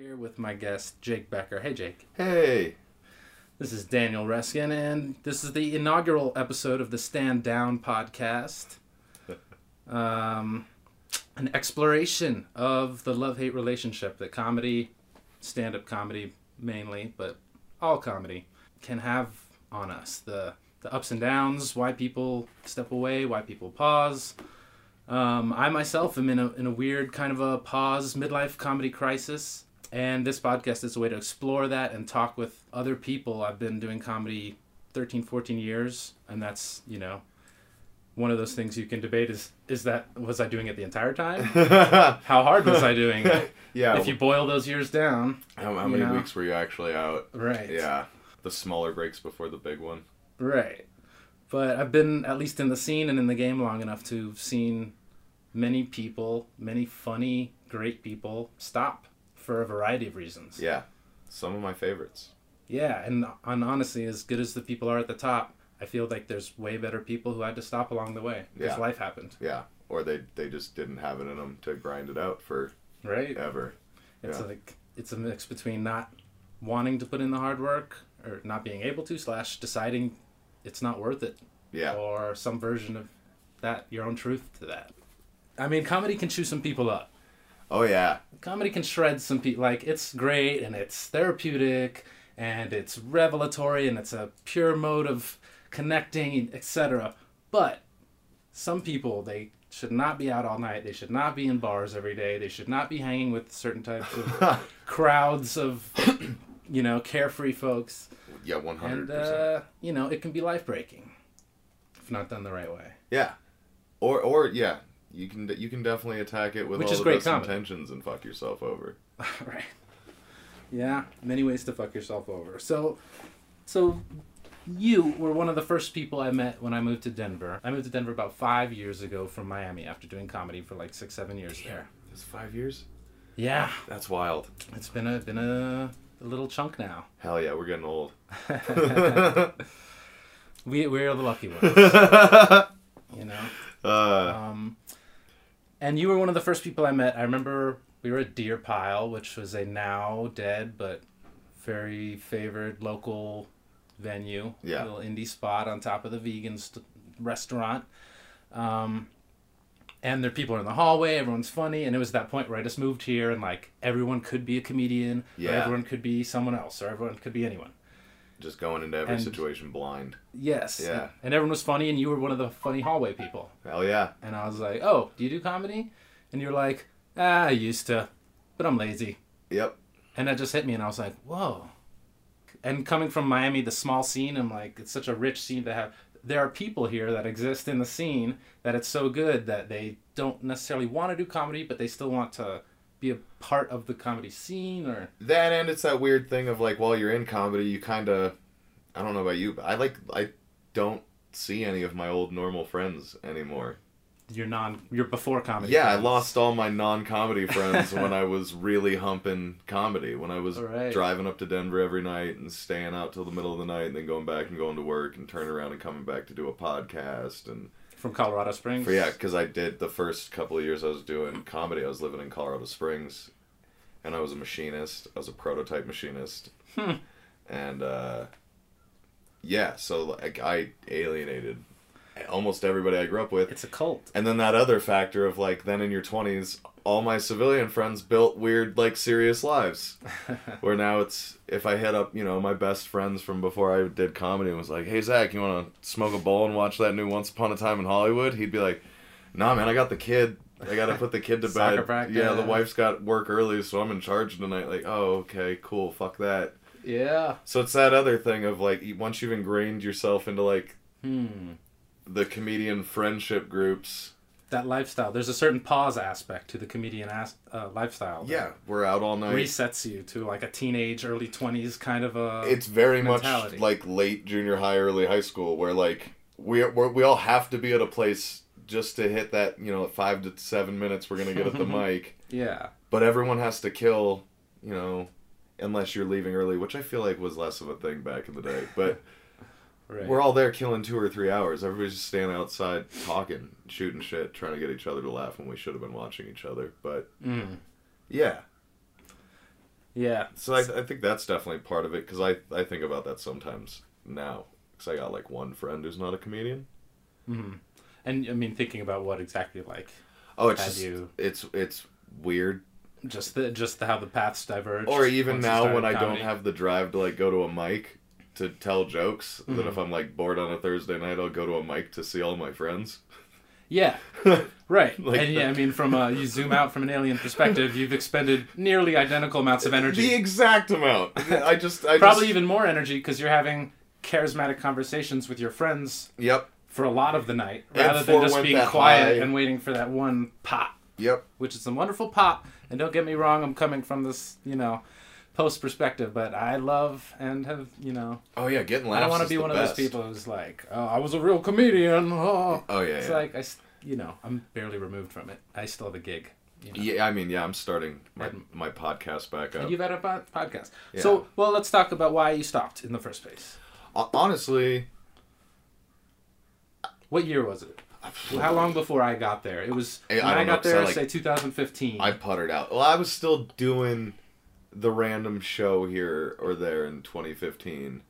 Here with my guest, Jake Becker. Hey, Jake. Hey. This is Daniel Reskin, and this is the inaugural episode of the Stand Down podcast. Um, an exploration of the love hate relationship that comedy, stand up comedy mainly, but all comedy, can have on us. The, the ups and downs, why people step away, why people pause. Um, I myself am in a, in a weird kind of a pause midlife comedy crisis. And this podcast is a way to explore that and talk with other people. I've been doing comedy 13, 14 years, and that's, you know, one of those things you can debate is is that was I doing it the entire time? How hard was I doing it? yeah. If you boil those years down, how, how many know. weeks were you actually out? right. Yeah. The smaller breaks before the big one. Right. But I've been at least in the scene and in the game long enough to have seen many people, many funny, great people stop for a variety of reasons. Yeah. Some of my favorites. Yeah, and, and honestly, as good as the people are at the top, I feel like there's way better people who had to stop along the way because Yeah. life happened. Yeah. Or they they just didn't have it in them to grind it out for Right? ever. It's Yeah. like it's a mix between not wanting to put in the hard work or not being able to slash deciding it's not worth it Yeah. or some version of that your own truth to that. I mean, comedy can chew some people up. Oh yeah. Comedy can shred some people. Like it's great and it's therapeutic and it's revelatory and it's a pure mode of connecting, etc. But some people they should not be out all night. They should not be in bars every day. They should not be hanging with certain types of crowds of, you know, carefree folks. yeah. One hundred And percent. uh, you know, it can be life breaking if not done the right way. Yeah. Or or yeah. You can you can definitely attack it with Which all is the great best comedy. intentions and fuck yourself over. right. Yeah, many ways to fuck yourself over. So, so you were one of the first people I met when I moved to Denver. I moved to Denver about five years ago from Miami after doing comedy for like six, seven years there. It's five years. Yeah, That's wild. it's been a been a, a little chunk now. Hell yeah, we're getting old. We we're the lucky ones, you know. uh, Um, and you were one of the first people I met. I remember we were at Deer Pile, which was a now dead but very favored local venue. Yeah. little indie spot on top of the vegan st- restaurant. Um, and there people are in the hallway. Everyone's funny, and it was that point where I just moved here, and like everyone could be a comedian, Yeah. everyone could be someone else, or everyone could be anyone. Just going into every and- situation blind. Yes. Yeah. And everyone was funny, and you were one of the funny hallway people. Hell yeah. And I was like, "Oh, do you do comedy?" And you're like, "Ah, I used to, but I'm lazy." Yep. And that just hit me, and I was like, "Whoa!" And coming from Miami, the small scene, I'm like, it's such a rich scene to have. There are people here that exist in the scene that it's so good that they don't necessarily want to do comedy, but they still want to be a part of the comedy scene. Or That and it's that weird thing of like while you're in comedy, you kind of, I don't know about you, but I like I don't see any of my old normal friends anymore. you're non, you're before comedy. Yeah, I lost all my non-comedy friends when I was really humping comedy. When I was Right. driving up to Denver every night and staying out till the middle of the night, and then going back and going to work and turning around and coming back to do a podcast and from Colorado Springs. For yeah, because I did the first couple of years I was doing comedy. I was living in Colorado Springs, and I was a machinist. I was a prototype machinist, Hmm. and uh, yeah, so like I alienated almost everybody I grew up with. It's a cult. And then that other factor of like then in your twenties, all my civilian friends built weird like serious lives. Where now it's if I hit up you know my best friends from before I did comedy and was like, hey Zach, you want to smoke a bowl and watch that new Once Upon a Time in Hollywood? He'd be like, Nah, man, I got the kid. I gotta put the kid to bed. practice. Yeah, the wife's got work early, so I'm in charge tonight. Like, oh, okay, cool, fuck that. Yeah. So it's that other thing of like once you've ingrained yourself into like Hmm. The comedian friendship groups. That lifestyle. There's a certain pause aspect to the comedian as- uh, lifestyle. Yeah, we're out all night. Resets you to like a teenage, early 20s kind of a. it's very mentality. much like late junior high, early high school, where like we we're, we all have to be at a place just to hit that you know five to seven minutes we're gonna get at the mic, yeah. but everyone has to kill, you know, unless you're leaving early, which I feel like was less of a thing back in the day. But Right. we're all there killing two or three hours. Everybody's just standing outside talking, shooting shit, trying to get each other to laugh when we should have been watching each other. But Mm. yeah, Yeah. So I, I think that's definitely part of it because I I think about that sometimes now because I got like one friend who's not a comedian. hmm And I mean, thinking about what exactly like Oh, it's just, you- it's it's weird. just the just the, how the paths diverge. Or even now when I comedy. don't have the drive to like go to a mic to tell jokes, that Mhm. if I'm like bored on a Thursday night, I'll go to a mic to see all my friends. Yeah. Right. Like and yeah, I mean, from a, you zoom out from an alien perspective, you've expended nearly identical amounts of energy. The exact amount. I just I Probably just, even more energy because you're having charismatic conversations with your friends Yep. for a lot of the night, rather than just being quiet high. and waiting for that one pop, Yep. which is some wonderful pop. And don't get me wrong, I'm coming from this, you know, post perspective, but I love and have, you know, Oh yeah, getting laughs. I want to be one of those people who's like, oh, I was a real comedian. Oh. Oh yeah. It's yeah. like I, you know, I'm barely removed from it. I still have a gig. You know? Yeah, I mean, yeah, I'm starting my, And- my podcast back up. You've had a po- podcast. Yeah. So, well, let's talk about why you stopped in the first place. Honestly, What year was it? How long before I got there? It was I- I when I, don't know, there, I, like- say 2015. I puttered out. Well, I was still doing the random show here or there in 2015,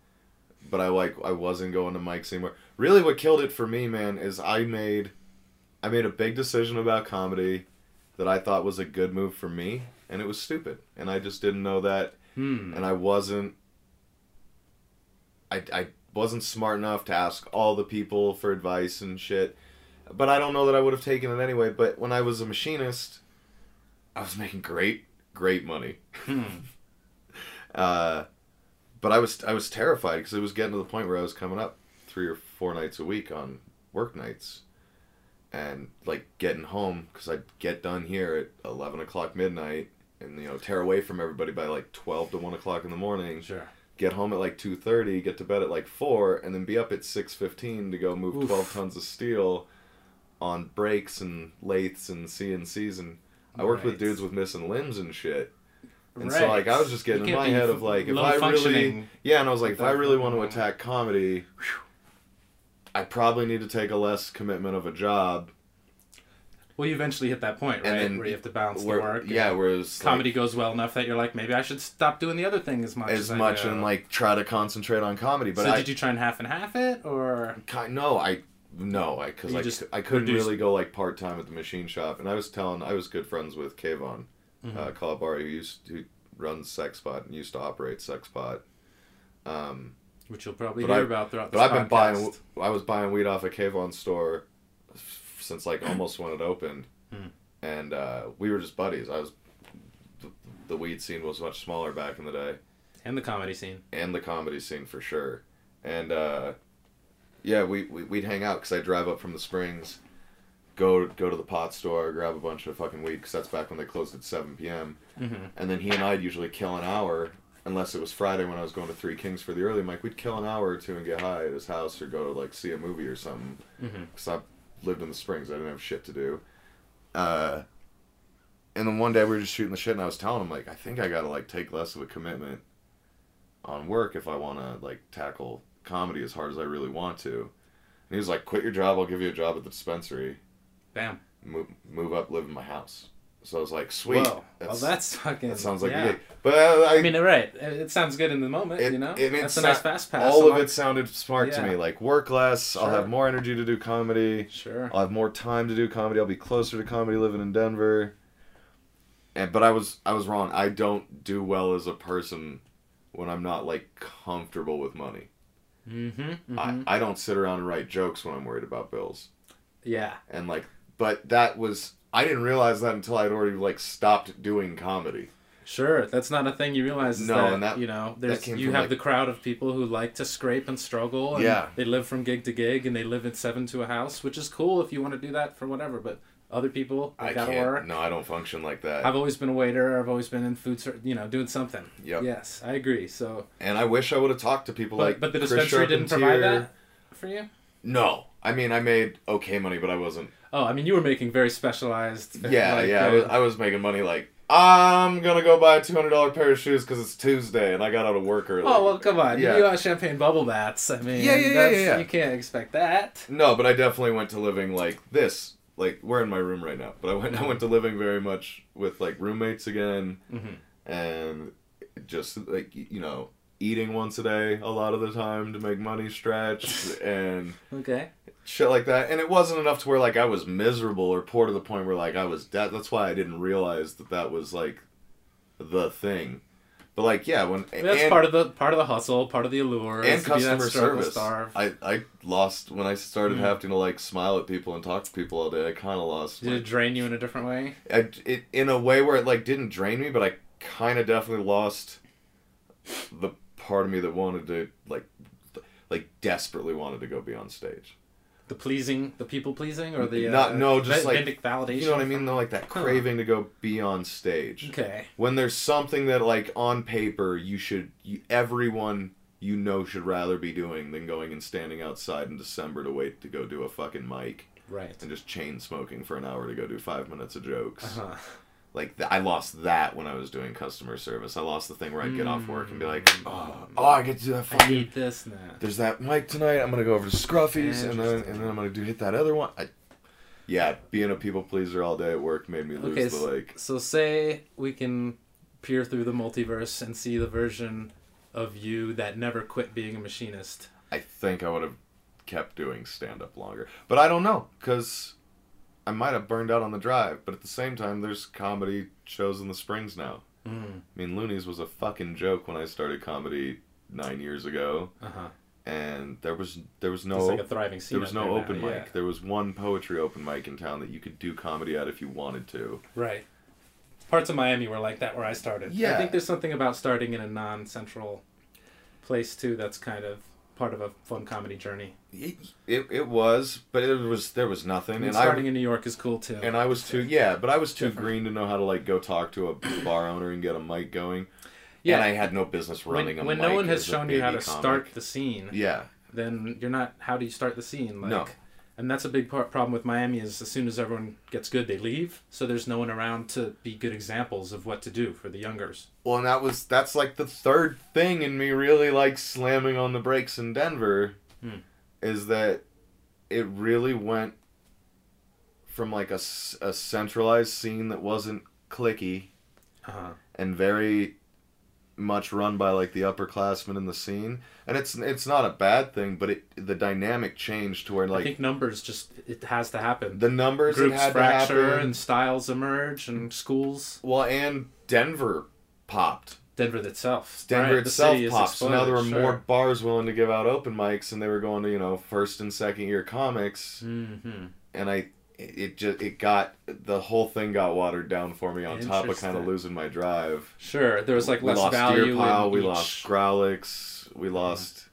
but I like I wasn't going to mics anymore. Really, what killed it for me, man, is I made I made a big decision about comedy that I thought was a good move for me, and it was stupid, and I just didn't know that, hmm. and I wasn't. I I wasn't smart enough to ask all the people for advice and shit. But I don't know that I would have taken it anyway. But when I was a machinist, I was making great, great money. Hmm. Uh, but I was I was terrified because it was getting to the point where I was coming up three or four nights a week on work nights, and like getting home because I'd get done here at eleven o'clock midnight, and you know tear away from everybody by like twelve to one o'clock in the morning Sure. get home at like 2.30 get to bed at like 4 and then be up at 6.15 to go move Oof. 12 tons of steel on brakes and lathes and cncs and i worked with dudes with missing limbs and shit. And Right. so like i was just getting in my head of like if i really yeah and i was like if i really want to attack comedy i probably need to take a less commitment of a job. Well, you eventually hit that point, right, then where you have to balance where the work. yeah whereas like, Comedy goes well enough that you're like, maybe I should stop doing the other thing as much as, as much and like try to concentrate on comedy but so i did you try and half and half it, or? No, I no, I because I, just I couldn't reduced- really go like part time at the machine shop, and I was telling I was good friends with Kayvan Mm-hmm. uh, Khalatbari, who used to runs Sexpot and used to operate Sexpot. Um, which you'll probably hear I- about throughout but I've been buying. I was buying weed off a Kayvan store since like almost when it opened, Hmm. and uh, we were just buddies. I was the, the weed scene was much smaller back in the day. and the comedy scene. and the comedy scene for sure. And uh, yeah, we, we we'd hang out because I drive up from the Springs, go go to the pot store, grab a bunch of fucking weed because that's back when they closed at seven p.m. Mm-hmm. And then he and I'd usually kill an hour, unless it was Friday when I was going to Three Kings for the early mic. We'd kill an hour or two and get high at his house or go to like see a movie or something. Mm-hmm. Because I lived in the Springs, I didn't have shit to do. Uh, and then one day we were just shooting the shit, and I was telling him like, I think I gotta like take less of a commitment on work if I want to like tackle comedy as hard as I really want to. And he was like, "Quit your job. I'll give you a job at the dispensary. Bam. Move, move up, live in my house." So I was like, "Sweet. Whoa. well, that's fucking. that sounds like yeah. a gig." But uh, I, I mean, right. It sounds good in the moment, it, you know. it, That's a nice fast pass. All of it sounded smart to me. Like work less. I'll have more energy to do comedy. Sure. I'll have more time to do comedy. I'll be closer to comedy living in Denver. And but I was I was wrong. I don't do well as a person when I'm not like comfortable with money. Mm-hmm. I, I don't sit around and write jokes when I'm worried about bills. yeah. And like but that was I didn't realize that until I'd already like stopped doing comedy. Sure, that's not a thing you realize. No, that, and that- you know, there's you have like- the crowd of people who like to scrape and struggle. And Yeah. they live from gig to gig, and they live in seven to a house, which is cool if you want to do that for whatever. But other people, I can't. work. No, I don't function like that. I've always been a waiter. I've always been in food, ser- you know, doing something. Yep. Yes, I agree. So, And I wish I would have talked to people but, like but the dispensary didn't provide that for you. No. I mean, I made okay money, but I wasn't Oh, I mean, you were making very specialized. Yeah, like, yeah. I uh, was, I was making money like I'm gonna go buy a two hundred dollar pair of shoes because it's Tuesday and I got out of work early. Oh well, come on! Yeah. You got champagne bubble baths. I mean, Yeah, yeah, yeah, yeah. You can't expect that. No, but I definitely went to living like this. Like we're in my room right now, but I went I went to living very much with like roommates again, Mhm. and just like you know eating once a day a lot of the time to make money stretch and Okay. shit like that and it wasn't enough to where like i was miserable or poor to the point where like i was dead that's why i didn't realize that that was like the thing but like yeah when That's and, part of the part of the hustle, part of the allure. and is to be that customer service Starve. i i lost when i started Mm. having to like smile at people and talk to people all day i kind of lost Did like, it drain you in a different way? I, it in a way where it like didn't drain me, but I kind of definitely lost the part of me that wanted to like like desperately wanted to go be on stage. The pleasing, the people pleasing, or the Not- uh, no, just like- validation. You know what I mean? Though, like that Huh. craving to go be on stage. Okay. When there's something that like on paper you should you, everyone you know should rather be doing than going and standing outside in December to wait to go do a fucking mic Right. and just chain smoking for an hour to go do five minutes of jokes. Uh-huh. Like th- I lost that when I was doing customer service. I lost the thing where I'd get off work and be like, Mm. oh, oh I get to do that I fucking. need this now. There's that mic tonight. I'm gonna go over to Scruffy's and then and then I'm gonna do hit that other one. I, yeah, being a people pleaser all day at work made me lose Okay, the so, like. so say we can peer through the multiverse and see the version of you that never quit being a machinist. I think I would have kept doing stand up longer, but I don't know because I might have burned out on the drive. But at the same time, there's comedy shows in the Springs now. Mm. I mean, Loonees was a fucking joke when I started comedy nine years ago. Uh huh. and there was there was no like a thriving scene. there was no there now, open mic. yeah. There was one poetry open mic in town that you could do comedy at if you wanted to. Right. Parts of Miami were like that where I started. Yeah. I think there's something about starting in a non-central place too that's kind of part of a fun comedy journey. It, it, it was, but it was there was nothing, mean, and starting I in New York is cool too. and I was too yeah, but I was too Different. green to know how to like go talk to a bar owner and get a mic going. yeah. and I had no business running when a when mic When no one has shown you how to comic. start the scene, Yeah, then you're not. How do you start the scene? Like, No. And that's a big part, problem with Miami is as soon as everyone gets good, they leave. So there's no one around to be good examples of what to do for the youngers. well, and that was that's like the third thing in me really like slamming on the brakes in Denver, Hmm. is that it really went from like a, a centralized scene that wasn't clicky Uh-huh. and very much run by like the upperclassmen in the scene and it's it's not a bad thing but it the dynamic changed to where I like think numbers just it has to happen. the numbers Groups had to fracture happen and styles emerge and schools. well and denver popped Denver itself. denver right? Itself popped so now there were exploded, more bars willing to give out open mics and they were going to you know first and second year comics Mhm. and i it just it got the whole thing got watered down for me on top of kind of losing my drive Sure, there was like we less lost value. Deer Pile, in we each- lost Grawlix, we lost.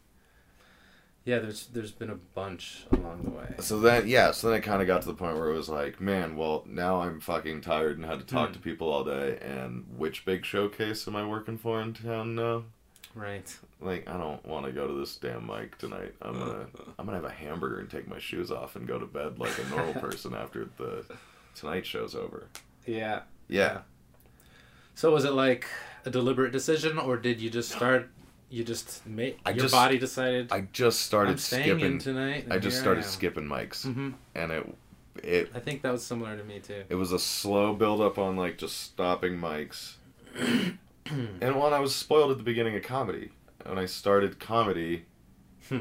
Yeah, there's there's been a bunch along the way. So then, yeah, so then it kind of got to the point where it was like, man, well, now I'm fucking tired and had to talk Hmm. to people all day. And which big showcase am I working for in town now? Right. Like, I don't want to go to this damn mic tonight. I'm gonna, I'm gonna have a hamburger and take my shoes off and go to bed like a normal person after the Tonight Show's over. Yeah. Yeah, So was it like a deliberate decision, or did you just start? You just made I your just- body decided. I just started I'm skipping. tonight. I just started skipping mics, hmm and it, it I think that was similar to me too. It was a slow build up on like just stopping mics. And one, I was spoiled at the beginning of comedy. When I started comedy, Hmm.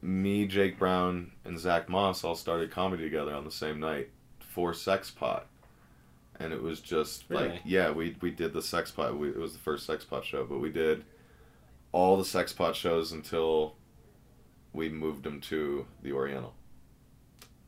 me, Jake Brown, and Zach Moss all started comedy together on the same night for Sex Pot. And it was just Really? like, yeah, we, we did the Sex Pot. We, it was the first Sex Pot show, but we did all the Sex Pot shows until we moved them to the Oriental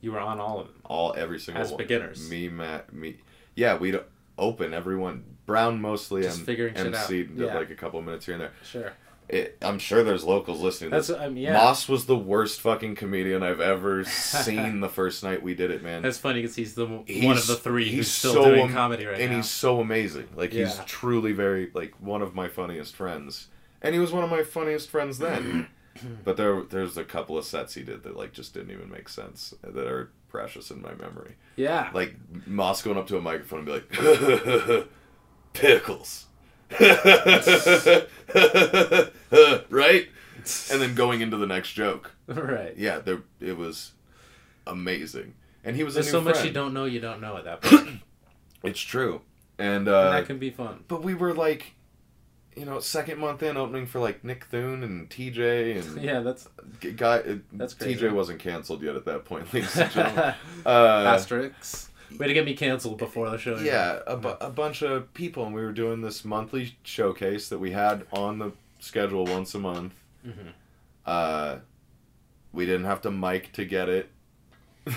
You were on all of them. all every single As one. beginners. Me, Matt, me. Yeah, we'd open everyone. Brown mostly Just and figuring shit out. MC did Yeah. like a couple minutes here and there. Sure. It, I'm sure there's locals listening. to That's mean, yeah. Moss was the worst fucking comedian I've ever seen. the first night we did it, man. That's funny because he's the one of the three he's who's still so doing am- comedy right and now. he's so amazing. Like he's truly very like one of my funniest friends. And he was one of my funniest friends then. but there there's a couple of sets he did that like just didn't even make sense uh, that are precious in my memory. yeah. like Moss going up to a microphone and be like, pickles, right? And then going into the next joke. right. Yeah, there it was amazing, and he was There's a so much friend. you don't know you don't know at that point. It's true, and and uh, that can be fun. but we were like, you know, second month in opening for like Nick Thune and TJ and Yeah, that's guy. uh, That's crazy. TJ wasn't canceled yet at that point, ladies and gentlemen. uh, asterisks. Way to get me canceled before the show. yeah, a, bu- a bunch of people, and we were doing this monthly showcase that we had on the schedule once a month. Mhm. Uh, we didn't have to mic to get it.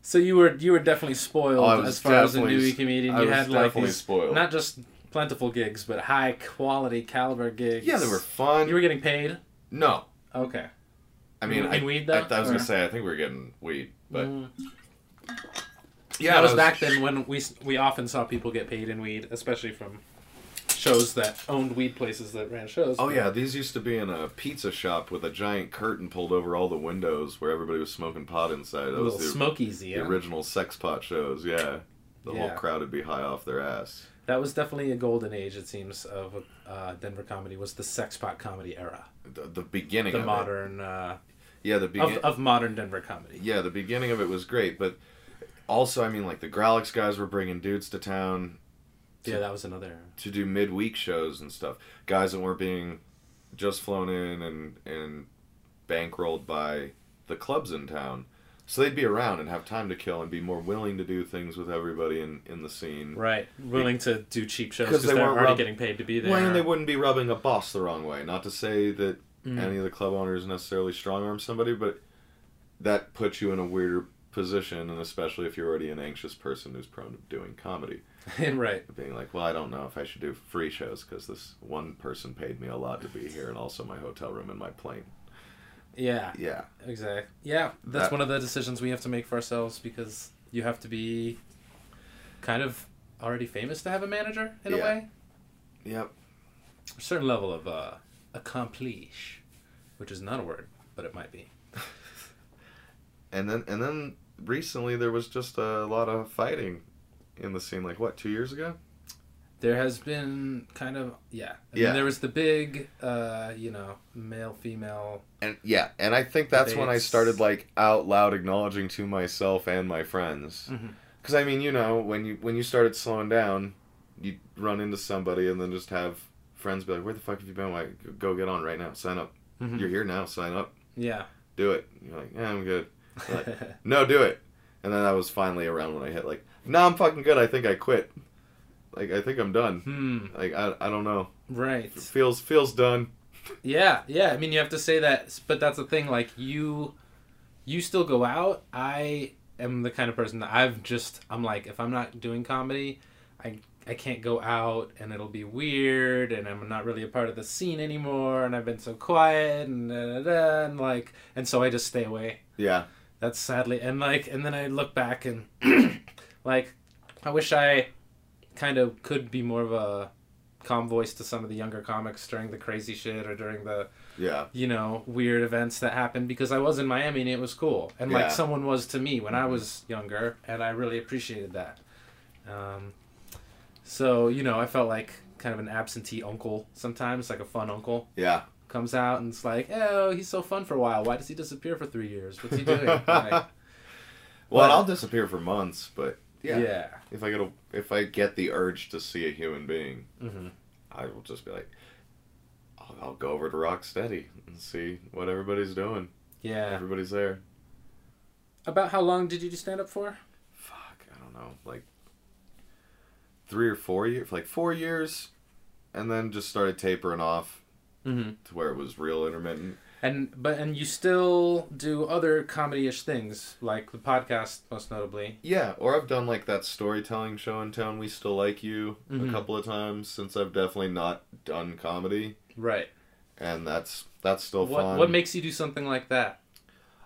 So you were you were definitely spoiled Oh, as far as a newbie comedian. I You was had like these spoiled. not just plentiful gigs, but high quality caliber gigs. Yeah, they were fun. You were getting paid. no, Okay. I mean, In I, weed, I, though, I was gonna say I think we were getting weed, but Mm. Yeah, that was that back then when we we often saw people get paid in weed, especially from shows that owned weed places that ran shows. Oh yeah, these used to be in a pizza shop with a giant curtain pulled over all the windows where everybody was smoking pot inside. That was the, smoke easy. the original sex pot shows. Yeah, the whole crowd would be high off their ass. That was definitely a golden age. It seems of uh, Denver comedy was the sex pot comedy era, The, the beginning the modern uh. Yeah, the of, of modern Denver comedy. Yeah, the beginning of it was great, but also I mean like the Grawlix guys were bringing dudes to town Yeah, that was another. to do midweek shows and stuff. Guys that weren't being just flown in and and bankrolled by the clubs in town. So they'd be around and have time to kill and be more willing to do things with everybody in, in the scene. Right, willing to do cheap shows because they are weren't already rub- getting paid to be there. Well, and they wouldn't be rubbing a boss the wrong way. Not to say that Mm. any of the club owners necessarily strong arm somebody, but that puts you in a weirder position, and especially if you're already an anxious person who's prone to doing comedy. right. Being like, well, I don't know if I should do free shows because this one person paid me a lot to be here, and also my hotel room and my plane. Yeah, Yeah. exactly. Yeah, that's That- one of the decisions we have to make for ourselves because you have to be kind of already famous to have a manager in a way. Yep. A certain level of uh, accomplish, which is not a word, but it might be. And then and then recently there was just a lot of fighting in the scene. Like what, two years ago? There has been kind of yeah. I mean, Yeah. there was the big, uh, you know, male female. And yeah, and I think that's when I started like out loud acknowledging to myself and my friends. Mhm. Because I mean, you know, when you when you started slowing down, you run into somebody and then just have friends be like, "Where the fuck have you been? Like, go get on right now. Sign up. Mhm. You're here now. Sign up. Yeah. Do it." You're like, "Yeah, I'm good." Like, no, do it. And then that was finally around when I hit like, "No, I'm fucking good. I think I quit. Like, I think I'm done. hmm. Like, I, I don't know. Right. It feels feels done. Yeah, yeah. I mean, you have to say that, but that's the thing. Like you, you still go out. I am the kind of person that I've just. I'm like, if I'm not doing comedy, I I can't go out, and it'll be weird, and I'm not really a part of the scene anymore, and I've been so quiet, and da, da, da, and like, and so I just stay away. Yeah. That's sadly, and like, and then I look back and like, I wish I kind of could be more of a calm voice to some of the younger comics during the crazy shit or during the Yeah. you know weird events that happened because I was in Miami and it was cool and Yeah. like someone was to me when I was younger and I really appreciated that. Um, so you know I felt like kind of an absentee uncle sometimes, like a fun uncle Yeah. Comes out and it's like, oh, he's so fun for a while. Why does he disappear for three years? What's he doing? like, Well, But- I'll disappear for months, but yeah. yeah. If I get a, if I get the urge to see a human being, hmm I will just be like, I'll, I'll go over to Rocksteady and see what everybody's doing. Yeah. Everybody's there. About how long did you do stand up for? Fuck, I don't know, like three or four years, like four years, and then just started tapering off Mm-hmm. to where it was real intermittent. And but and you still do other comedy-ish things like the podcast, most notably. Yeah, or I've done like that storytelling show in town. We still like you Mhm. a couple of times since I've definitely not done comedy, Right. and that's that's still What fun. what makes you do something like that?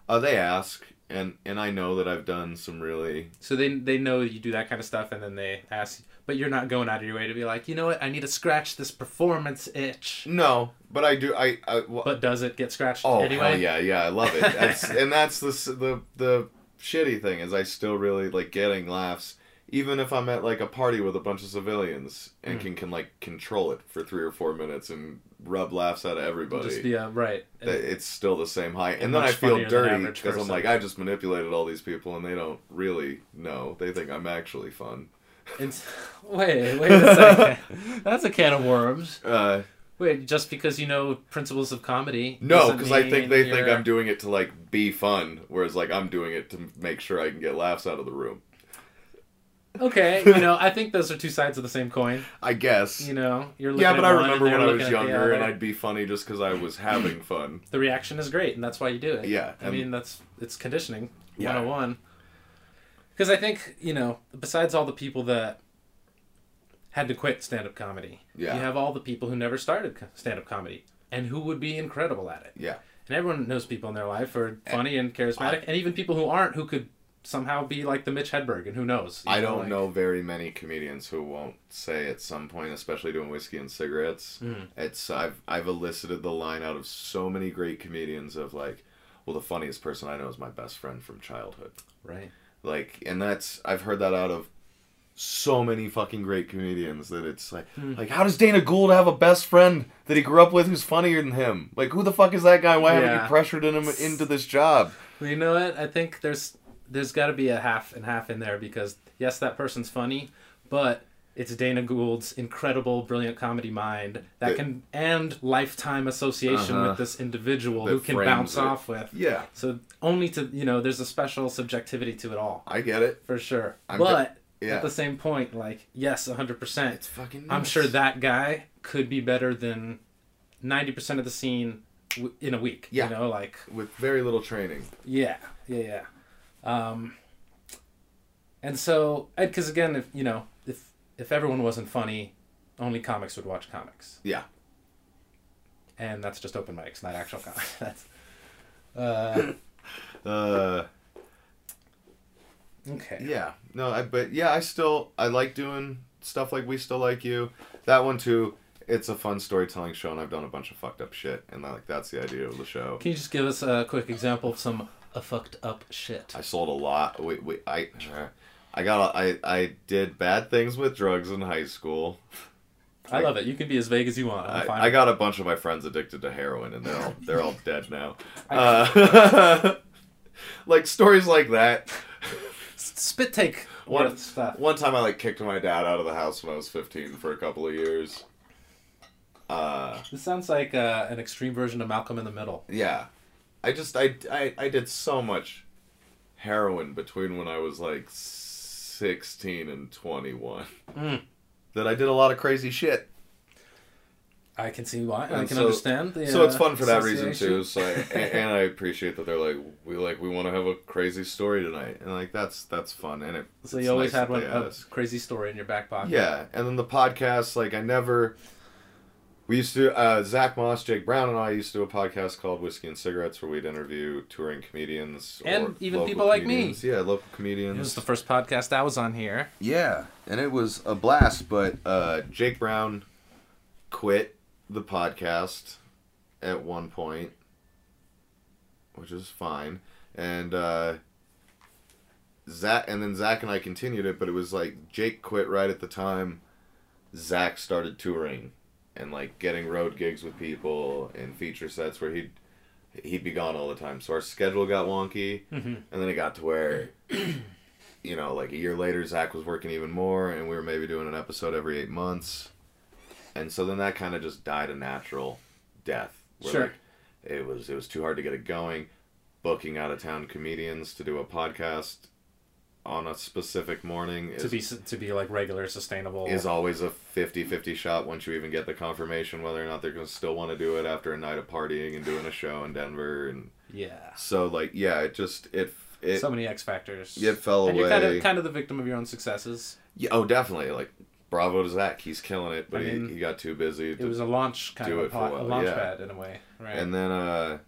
Uh, they ask, and and I know that I've done some really. So they they know you do that kind of stuff, and then they ask, but you're not going out of your way to be like, you know what, I need to scratch this performance itch. No, but I do. I. I well, But does it get scratched oh anyway? hell yeah, yeah, I love it. That's, and that's the the the shitty thing is I still really like getting laughs, even if I'm at like a party with a bunch of civilians and Mm. can can like control it for three or four minutes and rub laughs out of everybody. Just be a right. And- it's still the same high. And, And then I feel dirty because I'm like, I just manipulated all these people and they don't really know. They think I'm actually fun. It's, wait, wait a second. That's a can of worms. Uh, Wait, just because you know principles of comedy? no, because I think they think you're- I'm doing it to like be fun, whereas like I'm doing it to make sure I can get laughs out of the room. Okay, you know, I think those are two sides of the same coin. I guess. You know, you're looking yeah, but at I remember when I was looking at the younger and. I'd be funny just because I was having fun. the reaction is great, and that's why you do it. Yeah, I mean that's it's conditioning Yeah. 101. Because I think you know, besides all the people that had to quit stand-up comedy, Yeah. you have all the people who never started stand-up comedy and who would be incredible at it. Yeah. And everyone knows people in their life who are funny and charismatic, and even people who aren't who could somehow be like the Mitch Hedberg, and who knows? I don't like- know very many comedians who won't say at some point, especially doing whiskey and cigarettes. Mhm. It's I've I've elicited the line out of so many great comedians of like, well, the funniest person I know is my best friend from childhood. Right. Like, and that's I've heard that out of so many fucking great comedians that it's like, Hmm. like how does Dana Gould have a best friend that he grew up with who's funnier than him? Like, who the fuck is that guy? Why haven't you pressured him into this job? Well, you know what? I think there's there's got to be a half and half in there because yes, that person's funny, but it's Dana Gould's incredible, brilliant comedy mind that That- can and lifetime association Uh-huh. with this individual That who can bounce it. off with. Yeah, So only to you know, there's a special subjectivity to it all I get it. for sure. I'm but Yeah, at the same point, like yes, hundred percent. it's fucking. I'm sure that guy could be better than ninety percent of the scene w- in a week. Yeah. You know, like with very little training. yeah, yeah, yeah. Um, and so, Ed because again, if you know, if everyone wasn't funny, only comics would watch comics, Yeah, and that's just open mics, not actual comics. that's uh, uh, okay. yeah. No, I but yeah, I still I like doing stuff like we still like you. That one too. It's a fun storytelling show, and I've done a bunch of fucked up shit, and like that's the idea of the show. Can you just give us a quick example of some uh, fucked up shit? I sold a lot. We, we I I got I I did bad things with drugs in high school. I love it. You can be as vague as you want. I'm I, got a bunch of my friends addicted to heroin, and they're all they're all dead now. Uh, like stories like that. spit take One, one time I like kicked my dad out of the house when I was 15 for a couple of years. Uh, This sounds like uh, an extreme version of Malcolm in the Middle. yeah. I just I, I I did so much heroin between when I was like 16 and 21 Mm. that I did a lot of crazy shit. I can see why. I can so- understand. The, so it's fun for that reason too. So I, and, and I appreciate that they're like we like we want to have a crazy story tonight, and like that's that's fun. And it So you always nice had one a crazy story in your back pocket. Yeah, and then the podcast, like I never. We used to uh, Zach Moss, Jake Brown, and I used to do a podcast called Whiskey and Cigarettes, where we'd interview touring comedians And or even people like me. comedians. Yeah, local comedians. It was comedians. the first podcast I was on here. Yeah, and it was a blast. But uh, Jake Brown quit the podcast at one point, which is fine, and uh, Zach, and then Zach and I continued it. But it was like Jake quit right at the time. Zach started touring and like getting road gigs with people and feature sets where he'd he'd be gone all the time. So our schedule got wonky, Mm-hmm. and then it got to where you know, like a year later, Zach was working even more, and we were maybe doing an episode every eight months, and so then that kind of just died a natural death. where, Sure. like, it was it was too hard to get it going. Booking out of town comedians to do a podcast on a specific morning is To be to be like regular, sustainable. is always a 50-50 shot once you even get the confirmation whether or not they're going to still want to do it after a night of partying and doing a show in Denver and yeah. so like yeah it just it it so many X factors. it fell and away you're kind of kind of the victim of your own successes. Yeah, oh, definitely. Like, bravo to Zach. He's killing it, but I mean, he, he got too busy. It was a launch kind of a, for a pot, a launch yeah. pad in a way, right? and then, uh,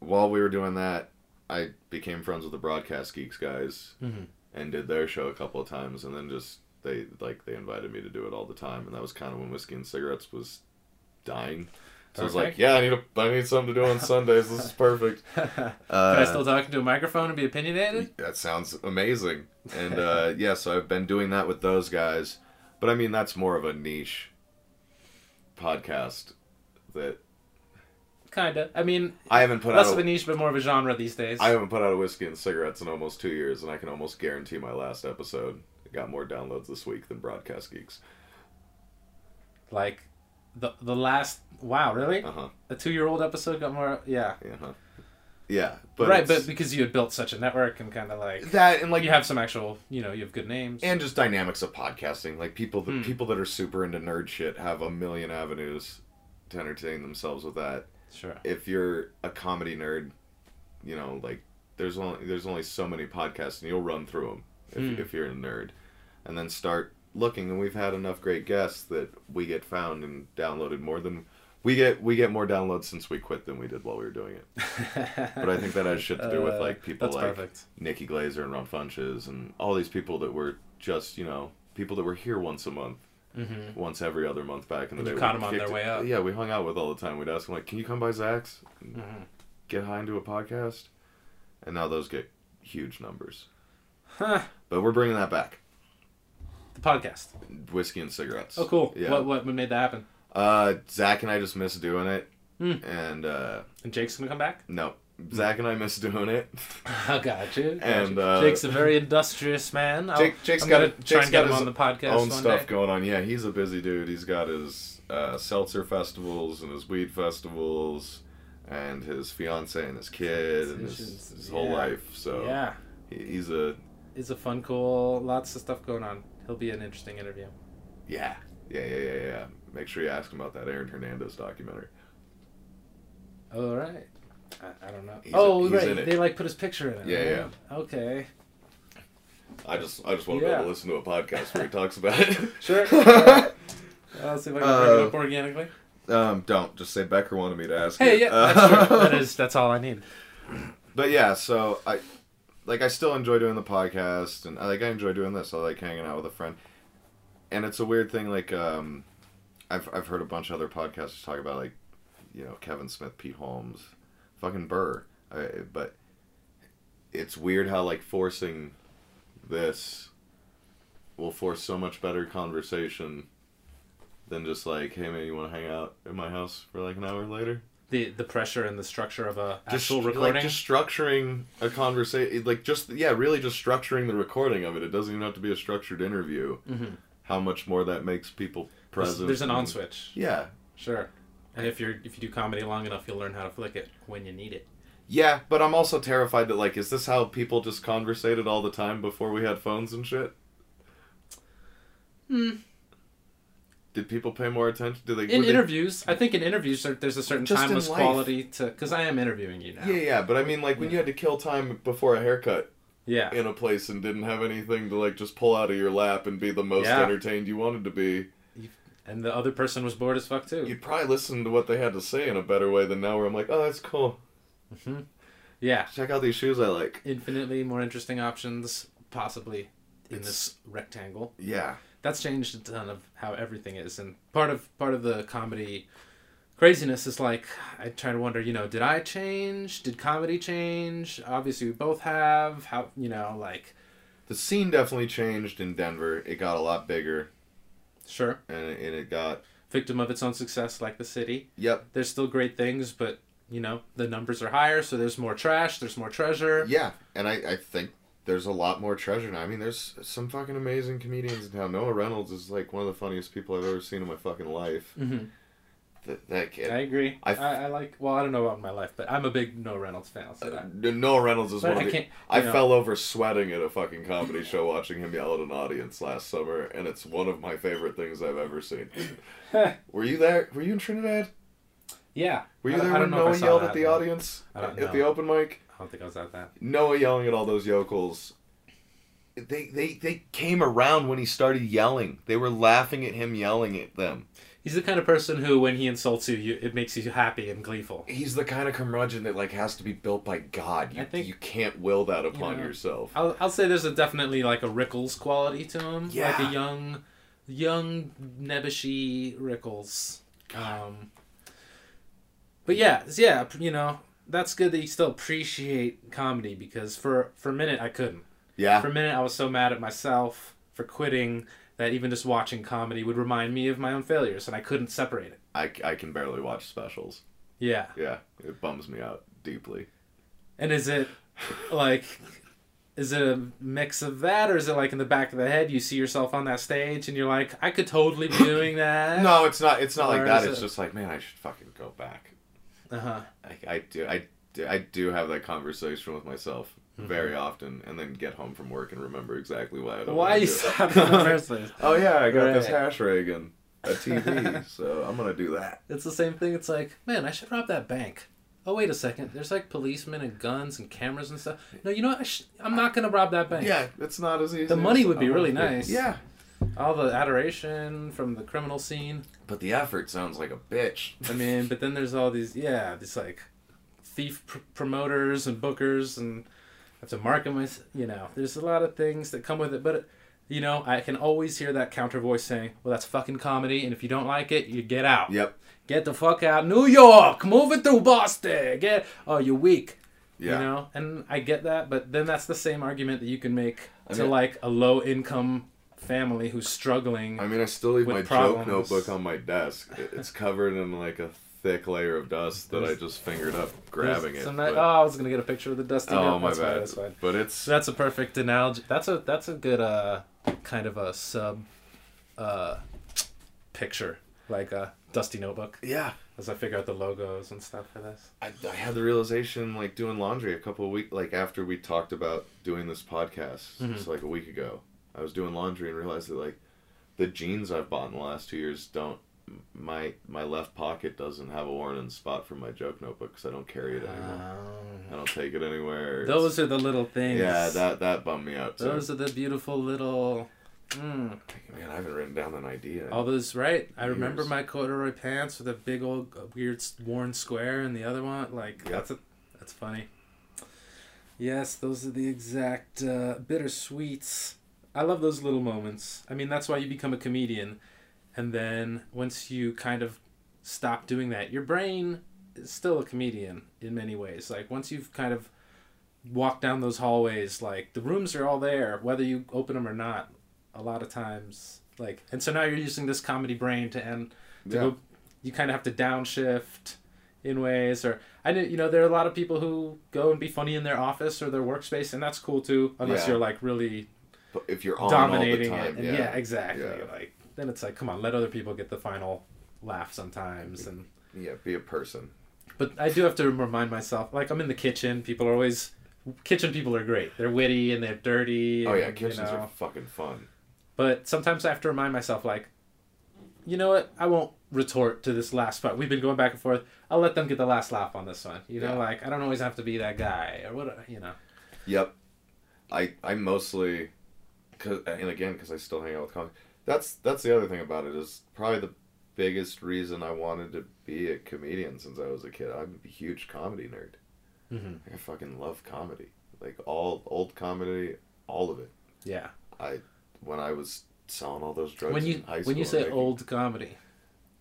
while we were doing that, I became friends with the Broadcast Geeks guys Mhm. and did their show a couple of times, and then just they like they invited me to do it all the time, and that was kind of when whiskey and cigarettes was dying. So I was like, yeah, I need a, I need something to do on Sundays. This is perfect. Can Uh, I still talk into a microphone and be opinionated? That sounds amazing. And uh, yeah, so I've been doing that with those guys. But I mean, that's more of a niche podcast that Kinda. I mean, I haven't put less out. of a niche, but more of a genre these days. I haven't put out a whiskey and cigarettes in almost two years, and I can almost guarantee my last episode got more downloads this week than Broadcast Geeks. Like, the the last wow, really? Uh huh. A two year old episode got more. Yeah. Yeah. huh. Yeah. But right, but because you had built such a network and kind of like that and like you have some actual, you know, you have good names. and just dynamics of podcasting. Like people, the Hmm. people that are super into nerd shit have a million avenues to entertain themselves with that. Sure. If you're a comedy nerd, you know, like there's only there's only so many podcasts, and you'll run through them if, Hmm. if you're a nerd, and then start looking. And we've had enough great guests that we get found and downloaded more than we get. We get more downloads since we quit than we did while we were doing it. But I think that has shit to do with Uh, like people like perfect. Nikki Glazer and Ron Funches and all these people that were just you know people that were here once a month, Mm-hmm. once every other month back in the And day. you caught We 'em on their way up. Yeah, we hung out with all the time. We'd ask them like, "Can you come by Zach's? Mm-hmm. Get high into a podcast?" And now those get huge numbers. Huh. But we're bringing that back. The podcast. Whiskey and cigarettes. Oh, cool. Yeah. What what made that happen? Uh, Zach and I just miss doing it, Hmm. and uh, And Jake's gonna come back. no, Zach and I miss doing it. I got you. got And, you. uh, Jake's a very industrious man. I'll- Jake, Jake's I'm got gonna a- try Jake's and get got him his on the podcast own one stuff day. going on. Yeah, he's a busy dude. He's got his uh, seltzer festivals and his weed festivals, and his fiance and his kid and his, his whole yeah. life. So Yeah, he- he's a he's a fun, cool, lots of stuff going on. He'll be an interesting interview. yeah, yeah, yeah, yeah, yeah. Make sure you ask him about that Aaron Hernandez documentary. All right. I, I don't know. He's- oh, he's right. They like put his picture in it. Yeah, right? Okay. I just I just want to be able to listen to a podcast where he talks about it. Sure. I'll see if I can bring Uh, it up organically. um, don't just say Becker wanted me to ask. Hey, it. yeah, Uh, that's true. That is that's all I need. But yeah, so I like I still enjoy doing the podcast and I like I enjoy doing this. I like hanging out with a friend. And it's a weird thing like um I've I've heard a bunch of other podcasters talk about like you know Kevin Smith, Pete Holmes, fucking Burr. I, but it's weird how like forcing this will force so much better conversation than just like, hey man, you want to hang out at my house for like an hour later? The the pressure and the structure of a just actual recording. like just structuring a conversation like just yeah really just structuring the recording of it it doesn't even have to be a structured interview Mhm. how much more that makes people present there's an on switch. yeah Sure. And if you're if you do comedy long enough, you'll learn how to flick it when you need it. yeah but i'm also terrified that like is this how people just conversated all the time before we had phones and shit Hmm. did people pay more attention do they In were they- interviews, I think in interviews there's a certain Just timeless quality to because I am interviewing you now. yeah yeah but i mean like when you had to kill time before a haircut Yeah. in a place and didn't have anything to like just pull out of your lap and be the most Yeah. entertained you wanted to be And the other person was bored as fuck too. You'd probably listen to what they had to say in a better way than now, where I'm like, oh, that's cool. Mm-hmm. Yeah. Check out these shoes I like. Infinitely more interesting options, possibly in this rectangle. Yeah. That's changed a ton of how everything is, and part of part of the comedy craziness is like I try to wonder, you know, did I change? Did comedy change? Obviously, we both have. How you know, like The scene definitely changed in Denver. It got a lot bigger, sure, and it, and it got. victim of its own success, like the city. Yep. There's still great things, but you know, the numbers are higher, so there's more trash. There's more treasure. Yeah, and I, I think there's a lot more treasure now. I mean, there's some fucking amazing comedians in town. Noah Reynolds is like one of the funniest people I've ever seen in my fucking life. hmm That, that kid. I agree. I, I- I, like. Well, I don't know about my life, but I'm a big Noah Reynolds fan. That. Uh, Noah Reynolds is one I of the. can't. I know, fell over sweating at a fucking comedy show watching him yell at an audience last summer, and it's one of my favorite things I've ever seen. Were you there? Were you in Trinidad? yeah. Were you I- there I when know I Noah yelled that, at the but audience I don't at the open mic? I don't think I was at that. Noah yelling at all those yokels. They, they they came around when he started yelling. They were laughing at him yelling at them. He's the kind of person who, when he insults you, you it makes you happy and gleeful. He's the kind of curmudgeon that like has to be built by God. You, I think- you can't will that upon know, yourself. I'll, I'll say there's a definitely like a Rickles quality to him. Like a young, young nebbishy Rickles. Um, but yeah, yeah, you know, that's good that you still appreciate comedy because for for a minute I couldn't. Yeah. For a minute I was so mad at myself for quitting that even just watching comedy would remind me of my own failures and I couldn't separate it. I, I can barely watch specials. Yeah. Yeah, it bums me out deeply. And is it like is it a mix of that, or is it like in the back of the head you see yourself on that stage and you're like, I could totally be doing that? No, it's not. It's not Or like that. It's it- just like, man, I should fucking go back. Uh huh. I, I do. I, do- I do have that conversation with myself Mm-hmm. very often, and then get home from work and remember exactly why I don't. Why you stopped in the first place? Oh yeah, I got this hash ray and a TV, so I'm gonna do that. It's the same thing. It's like, man, I should rob that bank. Oh wait a second. There's like policemen and guns and cameras and stuff. No, you know what? I sh- I'm not gonna rob that bank. Yeah, it's not as easy. The money would be I'm really nice. Yeah, All the adoration from the criminal scene. but the effort sounds like a bitch. I mean, but then there's all these, yeah, these like thief pr- promoters and bookers, and have to market my, you know, there's a lot of things that come with it. But, you know, I can always hear that counter voice saying, well, that's fucking comedy, and if you don't like it, you get out. Yep. Get the fuck out. New York, move it through Boston. Get, oh, you're weak. Yeah. You know, and I get that, but then that's the same argument that you can make I to mean- like a low income family who's struggling. I mean, I still leave my problems. joke notebook on my desk. It's covered in like a thick layer of dust that I just fingered up, grabbing it. But- oh, I was gonna get a picture of the dusty. oh my that's Fine, bad. that's fine. But it's that's a perfect analogy. That's a that's a good uh kind of a sub uh picture like a dusty notebook yeah. as I figure out the logos and stuff for this. I, I had the realization like doing laundry a couple of weeks like after we talked about doing this podcast Mhm. just like a week ago i was doing laundry and realized that like the jeans i've bought in the last two years don't my my left pocket doesn't have a worn in spot for my joke notebook because i don't carry it anymore i don't take it anywhere It's- those are the little things. yeah that that bummed me out too Those are the beautiful little. Mm, man i haven't written down an idea all those right. I remember my corduroy pants with a big old uh, weird worn square, and the other one like Yeah. that's a that's funny. Yes, those are the exact uh, bittersweets. I love those little moments. I mean, that's why you become a comedian, and then once you kind of stop doing that, your brain is still a comedian in many ways. Like once you've kind of walked down those hallways, like the rooms are all there, whether you open them or not. A lot of times, like, and so now you're using this comedy brain to end. To Yeah. go, you kind of have to downshift in ways, or I know you know there are a lot of people who go and be funny in their office or their workspace, and that's cool too, unless Yeah. you're like really But if you're on dominating all the it. time And yeah. exactly. Yeah. Like then it's like, come on, let other people get the final laugh sometimes, and yeah be a person but I do have to remind myself, like I'm in the kitchen. People are always kitchen people are great. They're witty and they're dirty. oh yeah, kitchens you know, are fucking fun But sometimes I have to remind myself, like, you know what? I won't retort to this last part. We've been going back and forth. I'll let them get the last laugh on this one. You know, Yeah. like I don't always have to be that guy or what. You know. Yep. I I mostly, cause, and again because I still hang out with comics. That's that's the other thing about it is probably the biggest reason I wanted to be a comedian since I was a kid. I'm a huge comedy nerd. Mm-hmm. I fucking love comedy, like all old comedy, all of it. Yeah. I when I was selling all those drugs When you in high school. when you say making- old comedy,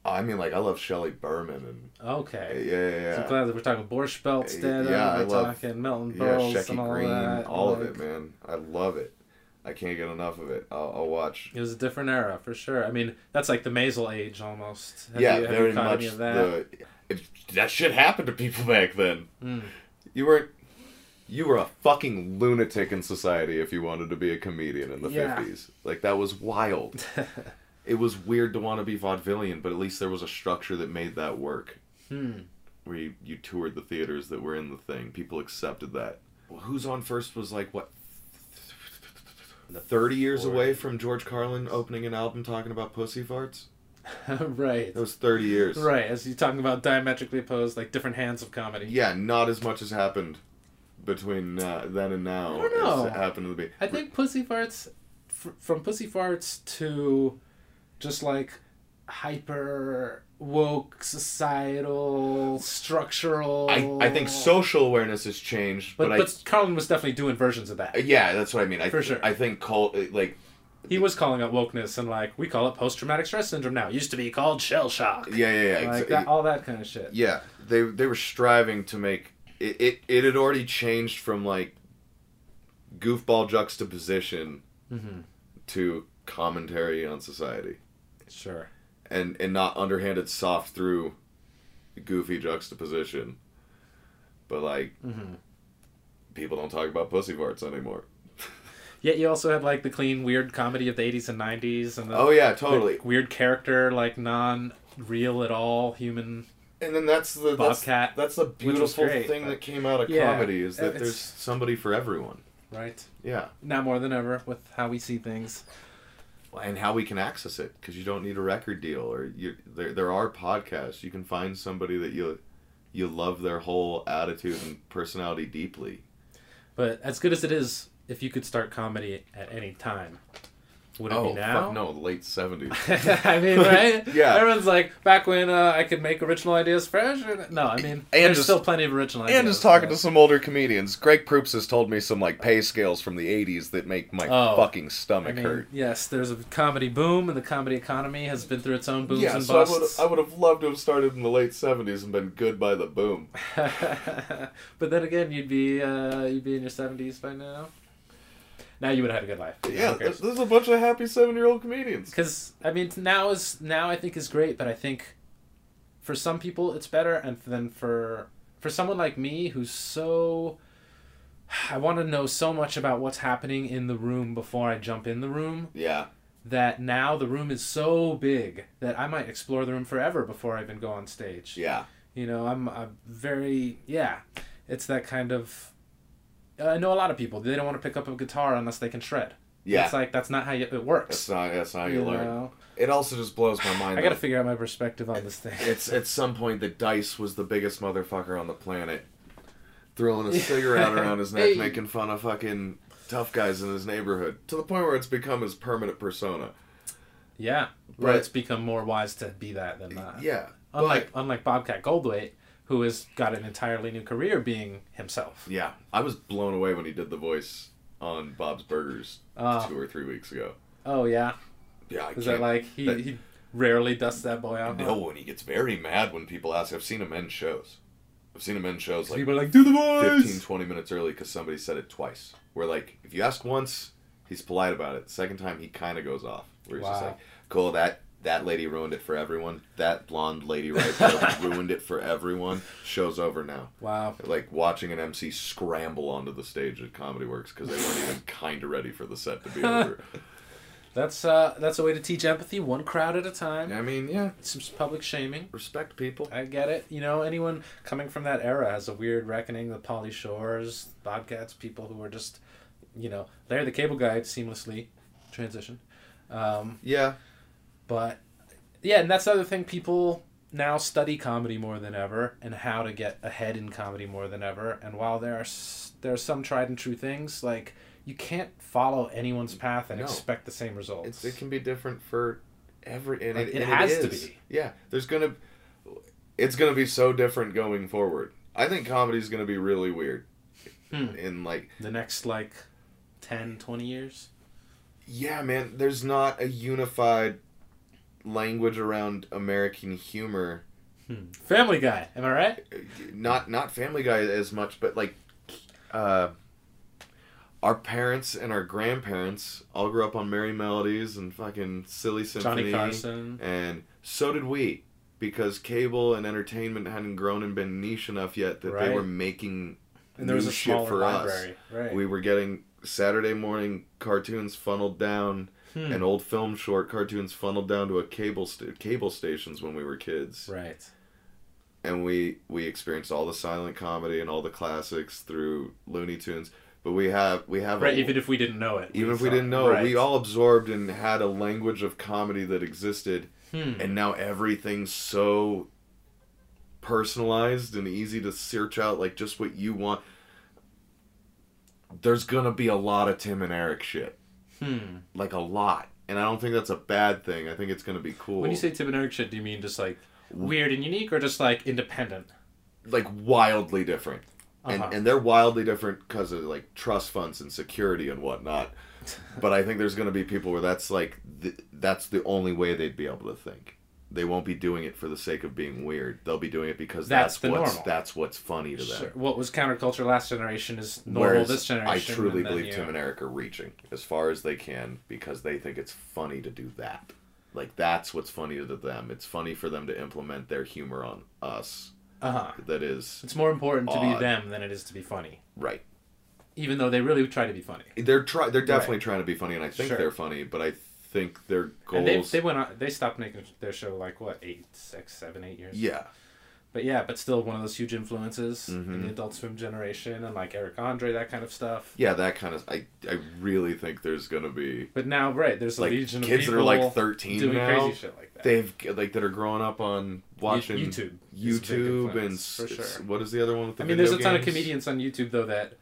I mean like I love Shelley Berman and okay. yeah yeah yeah. So glad that we're talking Borscht Belt Yeah, I We're love- talking Milton Yeah, Shecky and all Greene, that. all of it, man. I love it. I can't get enough of it. I'll, I'll watch. It was a different era for sure. I mean, that's like the Maisel age almost. Have yeah, you, very much. that? The if that shit happened to people back then. Mm. You weren't. You were a fucking lunatic in society if you wanted to be a comedian in the Yeah. fifties. Like that was wild. it was weird to want to be vaudevillian, but at least there was a structure that made that work. hmm. Where you, you toured the theaters that were in the thing. People accepted that. Well, Who's on first was like what. 30 years Or- away from George Carlin opening an album talking about pussy farts? right. That was 30 years. Right, as you're talking about diametrically opposed, like different hands of comedy. Yeah, not as much has happened between uh, then and now I don't know. happened in the be- I think Pussy Farts, fr- from Pussy Farts to just like hyper woke societal structural. I, I think social awareness has changed, But, but, but, Carlin was definitely doing versions of that. Yeah, that's what I mean. I, For sure. I think cult like He was calling out wokeness and like we call it post traumatic stress syndrome now. It used to be called shell shock. yeah, yeah, yeah, like that, all that kind of shit. yeah. They they were striving to make it, it. It had already changed from like goofball juxtaposition Mm-hmm. to commentary on society, Sure. And and not underhanded soft through goofy juxtaposition, but like Mm-hmm. people don't talk about pussy parts anymore. Yet you also had like the clean, weird comedy of the '80s and '90s, and the, Oh yeah, totally. weird character, like non-real at all, human. And then that's the that's, Bobcat, that's the beautiful great, thing that came out of Yeah, comedy is that there's somebody for everyone. Right. Yeah. Now more than ever, with how we see things. And how we can access it because you don't need a record deal or you there there are podcasts. You can find somebody that you you love their whole attitude and personality deeply. But as good as it is, if you could start comedy at any time, would it oh be now? fuck no late 70s I mean, right? Yeah. Everyone's like, back when uh, I could make original ideas fresh. Or... No, I mean, and there's just- still plenty of original ideas. and just talking but- to some older comedians greg proops has told me some like pay scales from the 80s that make my Oh, fucking I stomach mean, hurt yes, there's a comedy boom, and the comedy economy has been through its own booms yeah and so I busts. I would have loved to have started in the late 70s and been good by the boom but then again, you'd be uh, you'd be in your seventies by now. Now you would have had a good life. yeah there's, there's a bunch of happy seven year old comedians because I mean now is now I think is great, but I think for some people it's better, and then for for someone like me who's so I want to know so much about what's happening in the room before I jump in the room yeah that now the room is so big that I might explore the room forever before I even go on stage. yeah You know, I'm, I'm very yeah. It's that kind of. I know a lot of people. They don't want to pick up a guitar unless they can shred. yeah It's like that's not how you, it works. that's not that's not how you learn know? It also just blows my mind. I got to figure out my perspective on this thing. It's at some point that Dice was the biggest motherfucker on the planet, throwing a cigarette around his neck, Hey. making fun of fucking tough guys in his neighborhood, to the point where it's become his permanent persona. yeah, but Right. it's become more wise to be that than not. Yeah, Unlike but unlike Bobcat Goldthwait, who has got an entirely new career being himself. yeah, I was blown away when he did the voice on Bob's Burgers Uh, two or three weeks ago. oh yeah, Yeah, I is that like he, that- he rarely dusts that boy off? no, and he gets very mad when people ask. I've seen him end shows. I've seen him end shows like People like, do the voice. 15, 20 minutes early because somebody said it twice. Where, like, if you ask once, he's polite about it. Second time, he kind of goes off. Where he's just like, cool, that, that lady ruined it for everyone. That blonde lady right there ruined it for everyone. Show's over now. Wow. Like, watching an MC scramble onto the stage at Comedy Works because they weren't even kind of ready for the set to be over. That's uh that's a way to teach empathy, one crowd at a time. I mean, yeah, Some public shaming. respect people. I get it. You know, anyone coming from that era has a weird reckoning. The Pauly Shores, Bobcats, people who are just, you know, they're the cable guy seamlessly transition. Um, Yeah. But yeah, and that's the other thing. People now study comedy more than ever and how to get ahead in comedy more than ever. And while there are there are some tried and true things, like you can't follow anyone's path and No. expect the same results. It's, it can be different for every and Like, it, it and has to be. yeah there's gonna it's gonna be so different going forward i think comedy's gonna be really weird Hmm. in like the next like 10, 20 years. yeah man there's not a unified language around american humor Hmm. Family Guy, am I right? not not family guy as much but like uh our parents and our grandparents all grew up on merrie melodies and fucking silly symphony Johnny Carson. And so did we, because cable and entertainment hadn't grown and been niche enough yet that they were making And there was a shit for library. us. Right. We were getting Saturday morning cartoons funneled down Hmm. and old film short cartoons funneled down to a cable sta- cable stations when we were kids. right. And we we experienced all the silent comedy and all the classics through Looney Tunes. But we have we have Right, a, even if we didn't know it. even if we didn't know, right. we all absorbed and had a language of comedy that existed Hmm. and now everything's so personalized and easy to search out like just what you want there's gonna be a lot of tim and eric shit Hmm. like a lot and i don't think that's a bad thing i think it's gonna be cool When you say Tim and Eric shit, do you mean just like weird and unique, or just like independent? like wildly different and, Uh-huh. and they're wildly different because of like trust funds and security and whatnot but i think there's gonna be people where that's like th- that's the only way they'd be able to think they won't be doing it for the sake of being weird they'll be doing it because That's that's, what's normal. that's what's funny to them Sure. What was counterculture last generation is normal Whereas this generation. I truly believe you- Tim and Eric are reaching as far as they can because they think it's funny to do that. Like that's what's funny to them. It's funny for them to implement their humor on us. Uh-huh. That is It's more important to be them than it is to be funny. right. even though they really try to be funny. They're try they're definitely trying to be funny, and I think Sure. they're funny, but I think their And they goals. they went on. They stopped making their show like what eight, six, seven, eight years. yeah, But yeah, but still one of those huge influences in Mhm. the Adult Swim generation and like Eric Andre, that kind of stuff. yeah, that kind of. I I really think there's gonna be But now, right, there's a like kids that are like 13 doing now. crazy shit like that. They've like that are growing up on watching YouTube is a big YouTube and for sure. what is the other one with the I mean, there's a ton of comedians on YouTube though that,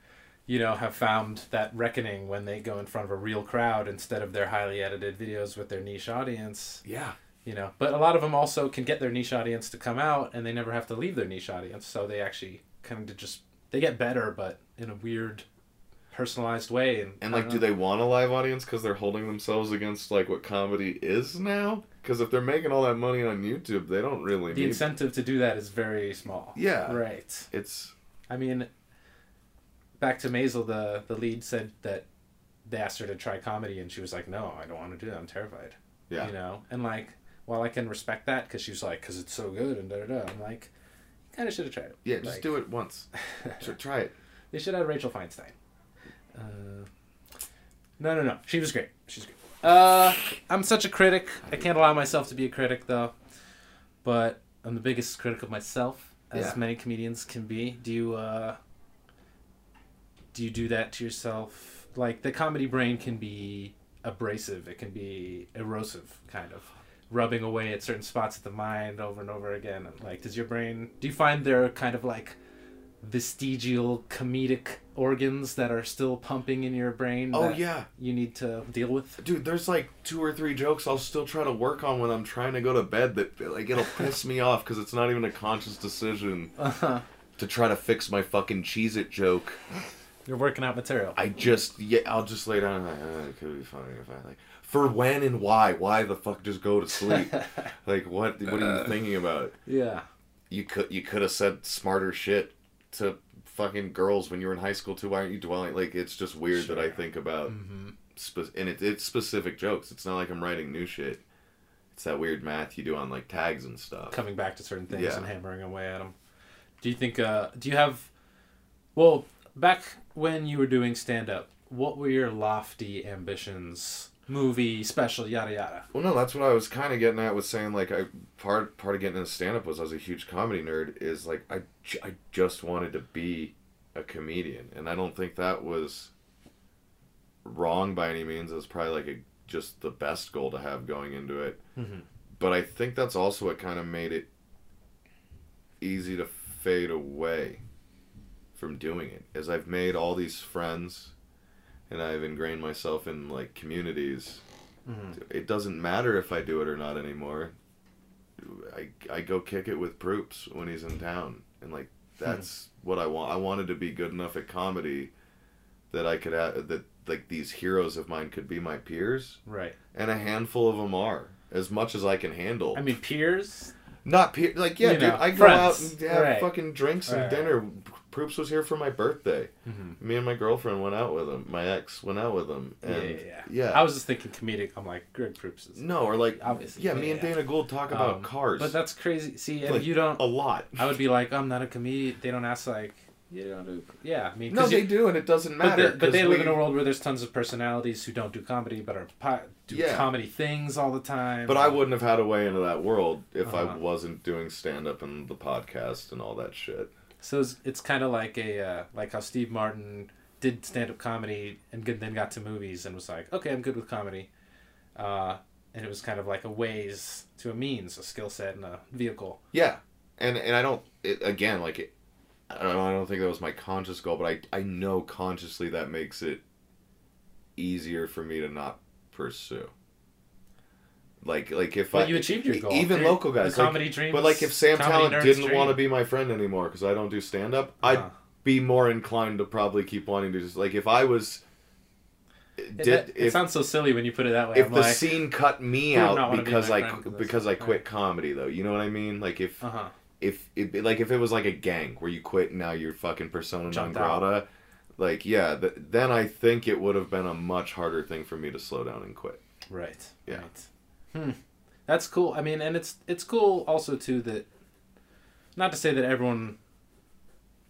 you know, have found that reckoning when they go in front of a real crowd instead of their highly edited videos with their niche audience. Yeah, You know, but a lot of them also can get their niche audience to come out, and they never have to leave their niche audience. So they actually kind of just they get better, but in a weird, personalized way. And, and like, know. they want a live audience because they're holding themselves against like what comedy is now? Because if they're making all that money on YouTube, they don't really The incentive to do that is very small. Yeah. Right. It's I mean, back to Maisel, the the lead said that they asked her to try comedy, and she was like, "No, I don't want to do that. I'm terrified." yeah, You know, and like, while I can respect that because she was like, "Cause it's so good," and da da da. I'm like, you kind of should have tried it. yeah. Just do it once. Tr- Try it. They should have Rachel Feinstein. Uh, no, no, no. She was great. She's great. Uh, I'm such a critic. I can't allow myself to be a critic though, but I'm the biggest critic of myself, as Yeah. many comedians can be. Do you uh, do you do that to yourself? Like the comedy brain can be abrasive. It can be erosive, kind of rubbing away at certain spots of the mind over and over again. Like, does your brain? Do you find there are kind of like vestigial comedic organs that are still pumping in your brain? Oh that yeah, you need to deal with. dude. There's like two or three jokes I'll still try to work on when I'm trying to go to bed. That like it'll piss me off because it's not even a conscious decision Uh-huh. to try to fix my fucking Cheez-It joke. You're working out material. I just yeah, I'll just lay down and like, uh, it could be funny if I like for when and why? Why the fuck just go to sleep? like what? What are you thinking about? yeah. You could you could have said smarter shit to fucking girls when you were in high school too. Why aren't you dwelling? Like it's just weird that I think about Mm-hmm. spe- and it, it's specific jokes. It's not like I'm writing new shit. It's that weird math you do on like tags and stuff. Coming back to certain things Yeah. and hammering away at them. Do you think? Uh, do you have? Well, back when you were doing stand up, what were your lofty ambitions? Movie, special, yada yada. Well, no, that's what I was kind of getting at with saying like I part part of getting into stand up was I was a huge comedy nerd. Is like I, I just wanted to be a comedian, and I don't think that was wrong by any means. It was probably like a just the best goal to have going into it. Mm-hmm. But I think that's also what kind of made it easy to fade away from doing it. As I've made all these friends, and I've ingrained myself in like communities Mm-hmm. it doesn't matter if I do it or not anymore. I, I go kick it with Proops when he's in town, and like that's what I want. I wanted to be good enough at comedy that I could have that like these heroes of mine could be my peers, Right. and a handful of them are as much as I can handle. I mean, peers. Not peer like yeah, You dude. know, I go out and have Right. fucking drinks and Right. dinner. Proops was here for my birthday. Mm-hmm. Me and my girlfriend went out with him. My ex went out with him, Yeah, and yeah, yeah. yeah. I was just thinking comedic. I'm like, Greg Proops is. no, or like Obviously, yeah, yeah, me and. Dana Gould talk about Um, cars. But that's crazy. See, Like, you don't. a lot. I would be like, I'm not a comedian. They don't ask like, you don't do. Yeah, I mean, No, they you, do, and it doesn't but, matter. they, but they 'cause live in a world where there's tons of personalities who don't do comedy but are do Yeah. comedy things all the time. But I wouldn't have had a way into that world if I Uh-huh. wasn't doing stand up and the podcast and all that shit. So it's, it's kind of like a uh, like how Steve Martin did stand up comedy and good, then got to movies and was like, okay, I'm good with comedy, uh, and it was kind of like a ways to a means, a skill set, and a vehicle. Yeah, and and I don't. It, again, like it, I don't. I don't think that was my conscious goal, but I I know consciously that makes it easier for me to not pursue. Like like if But I you achieved your goal. even local guys the like- comedy dream. But like if Sam comedy Talent didn't want to be my friend anymore because I don't do stand up, I'd Uh-huh. be more inclined to probably keep wanting to just like if I was. Did, that- it if sounds so silly when you put it that way. if I'm the like, scene cut me Who would not out be because my I because I quit comedy though, you know what I mean? Like if uh huh. if if like if it was like a gang where you quit and now you're fucking persona non out. grata, like yeah, th- then I think it would have been a much harder thing for me to slow down and quit. Right. Yeah. Right. Hmm. That's cool. I mean, and it's it's cool also too that, not to say that everyone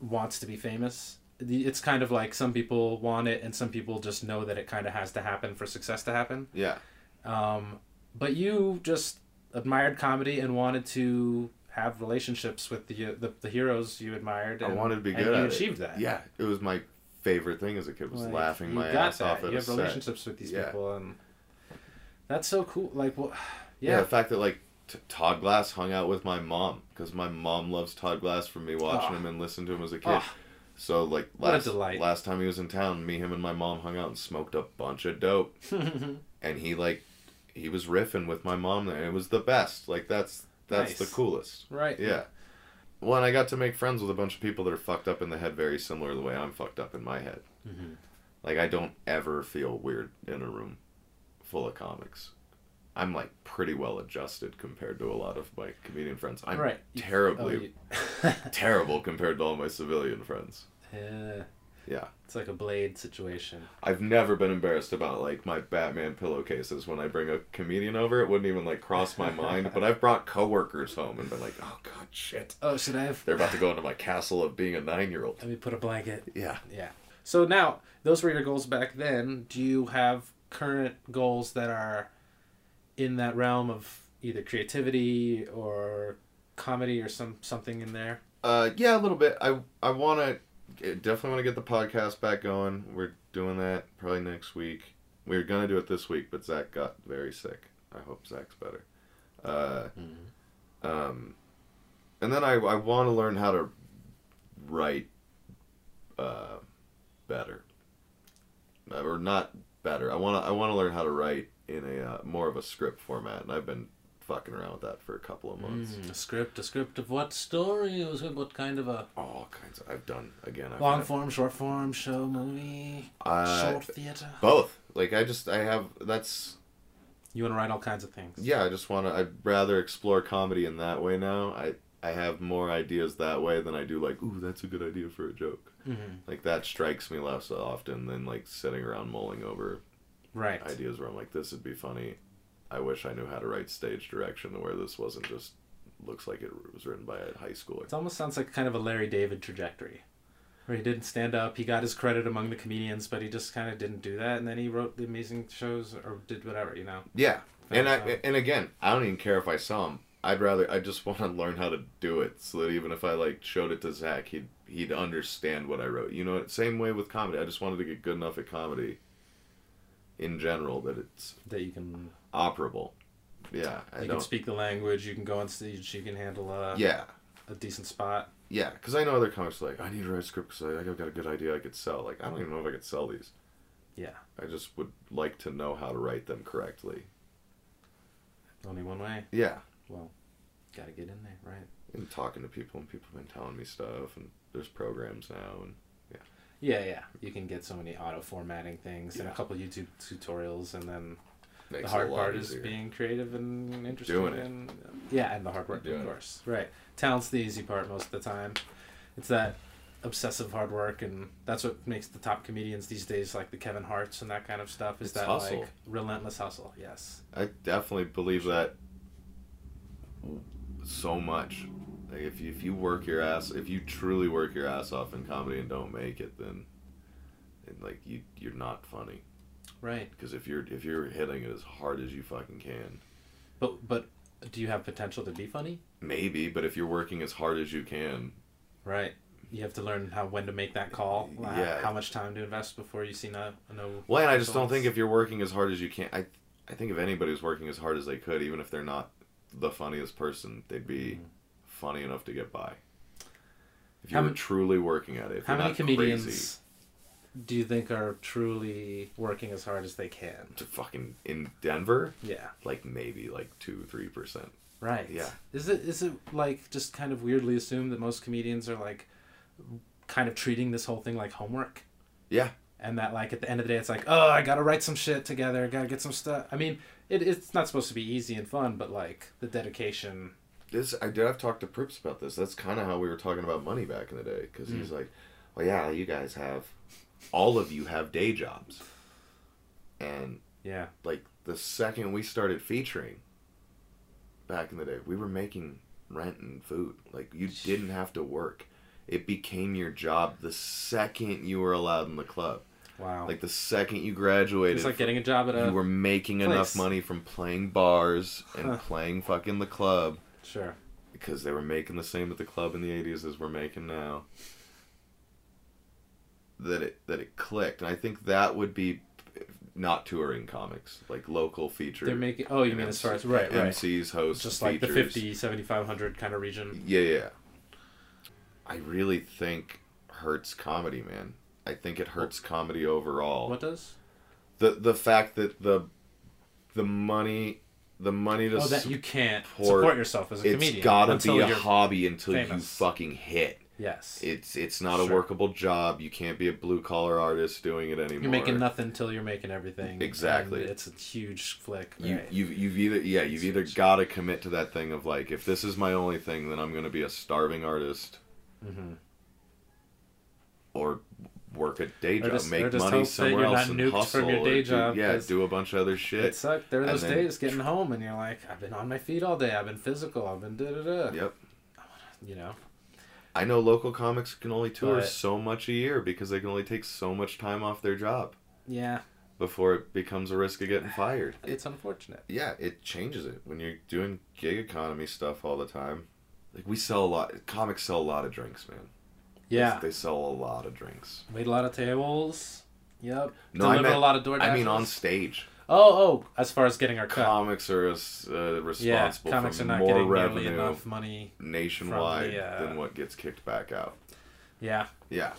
wants to be famous, it's kind of like some people want it and some people just know that it kind of has to happen for success to happen. Yeah. Um, but you just admired comedy and wanted to have relationships with the the, the heroes you admired. I wanted to be and good you at it. achieved that. Yeah, it was my favorite thing as a kid was Like, laughing my ass that. off at You have set. relationships with these Yeah. people, and that's so cool. Like, well, Yeah. yeah, the fact that like t- Todd Glass hung out with my mom because my mom loves Todd Glass from me watching Oh. him and listening to him as a kid. Oh. So like last last time he was in town, me, him, and my mom hung out and smoked a bunch of dope, and he like he was riffing with my mom there. It was the best. Like that's that's the coolest. right. Yeah. Well, and I got to make friends with a bunch of people that are fucked up in the head very similar to the way I'm fucked up in my head. Mhm. Like, I don't ever feel weird in a room full of comics. I'm, like, pretty well adjusted compared to a lot of my comedian friends. I'm right. terribly, Oh, you- terrible compared to all my civilian friends. yeah, Yeah. it's like a blade situation. I've never been embarrassed about, like, my Batman pillowcases. When I bring a comedian over, it wouldn't even, like, cross my mind. But I've brought coworkers home and been like, oh, God, shit. Oh, should I have? They're about to go into my castle of being a nine year old. Let me put a blanket. Yeah. Yeah. So now, those were your goals back then. Do you have current goals that are in that realm of either creativity or comedy or some something in there? Uh, yeah, a little bit. I I want to definitely want to get the podcast back going. We're doing that probably next week. We were gonna do it this week, but Zach got very sick. I hope Zach's better. Uh, um, and then I I want to learn how to write uh, better, or not better. I want to I want to learn how to write in a uh, more of a script format, and I've been fucking around with that for a couple of months. Mm, a script, a script of what story? Was it what kind of a All kinds. Of, I've done again. I've long had- form, short form, show, movie, Uh, short theater? both. Like I just I have that's You want to write all kinds of things. yeah. I just want to. I'd rather explore comedy in that way now. I I have more ideas that way than I do like ooh that's a good idea for a joke. Hmm Like that strikes me less often than like sitting around mulling over Right. ideas where I'm like this would be funny. I wish I knew how to write stage direction to where this wasn't just looks like it was written by a high schooler. It almost sounds like kind of a Larry David trajectory, where he didn't stand up. He got his credit among the comedians, but he just kind of didn't do that, and then he wrote the amazing shows or did whatever, you know. Yeah, and I and again, I don't even care if I saw him. I'd rather I just want to learn how to do it so that even if I like showed it to Zach, he'd he'd understand what I wrote. You know, same way with comedy. I just wanted to get good enough at comedy. In general, that it's that you can operable. Yeah, I you don't. can speak the language, you can go on stage, you can handle a, yeah, a decent spot. yeah, because I know other comics are like I need to write a script because I, I got a good idea I could sell. Like I don't even know if I could sell these. Yeah, I just would like to know how to write them correctly. only one way. Yeah, Well, gotta get in there, right? and talking to people and people have been telling me stuff and there's programs now and Yeah, yeah. yeah. You can get so many auto formatting things and a Yeah. couple YouTube tutorials, and then makes the hard part is being creative and interesting. Doing it. And, uh, yeah, and the hard work, Doing of it. course. Right. Talent's the easy part most of the time. It's that obsessive hard work, and that's what makes the top comedians these days, like the Kevin Harts and that kind of stuff, is It's that hustle. like relentless hustle. Yes. I definitely believe that so much. Like if you, if you work your ass, if you truly work your ass off in comedy and don't make it, then, then like you you're not funny. Right. Because if you're if you're hitting it as hard as you fucking can, But but do you have potential to be funny? maybe. But if you're working as hard as you can, Right. You have to learn how when to make that call. Yeah. How much time to invest before you see no no. well, and I just don't think if you're working as hard as you can, I I think if anybody's working as hard as they could, even if they're not the funniest person, they'd be Mhm. Funny enough to get by. If you How were truly working at it, if How you're many not comedians crazy. do you think are truly working as hard as they can? to fucking in Denver, Yeah. like maybe like two, three percent. Right. Yeah. Is it is it like just kind of weirdly assumed that most comedians are like kind of treating this whole thing like homework? Yeah. And that like at the end of the day it's like, oh, I gotta write some shit together, I gotta get some stuff. I mean, it, it's not supposed to be easy and fun, but like the dedication. This I did. I've talked to Proops about this. That's kind of how we were talking about money back in the day. Because he's mm. like, "Well, yeah, you guys have, all of you have day jobs." And Yeah. like the second we started featuring, back in the day, we were making rent and food. Like you didn't have to work. it became your job the second you were allowed in the club. Wow. Like the second you graduated, it's like getting a job at a. you were making enough money from playing bars and Huh. playing fucking the club Sure. because they were making the same at the club in the 80s as we're making now that it that it clicked and i think that would be not touring comics like local feature They're making. Oh, you mean as far as right, right. mcs hosts Just like the features. 50, 7500 kind of region. yeah yeah i really think hurts comedy man i think it hurts comedy overall What does? the the fact that the the money the money to Oh, that you can't support- support yourself as a it's comedian. gotta be a hobby until you fucking hit Yes. it's it's not a workable job you can't be a blue collar artist doing it anymore You're making nothing until you're making everything. Exactly. it's a huge flick. you, right. you've, you've either yeah you've either Huge. got to commit to that thing of like if this is my only thing then i'm going to be a starving artist Mhm. or work a day job just- make money somewhere else and hustle from your day do- job, yeah 'cause do a bunch of other shit. It sucked. There are those then- days getting home and you're like, I've been on my feet all day. I've been physical. I've been da da da. yep You know. i know local comics can only tour But- so much a year because they can only take so much time off their job Yeah. before it becomes a risk of getting fired It's unfortunate. yeah, it changes it when you're doing gig economy stuff all the time. Like we sell a lot. Comics sell a lot of drinks, man. Yeah. they sell a lot of drinks. Wait a lot of tables. Yep. No, I meant- a lot of door I mean, on stage, Oh, oh. As far as getting our cut. comics are as, uh, yeah. responsible Comics for are not more getting revenue nearly enough money. nationwide the, uh, than what gets kicked back out. Yeah. Yeah,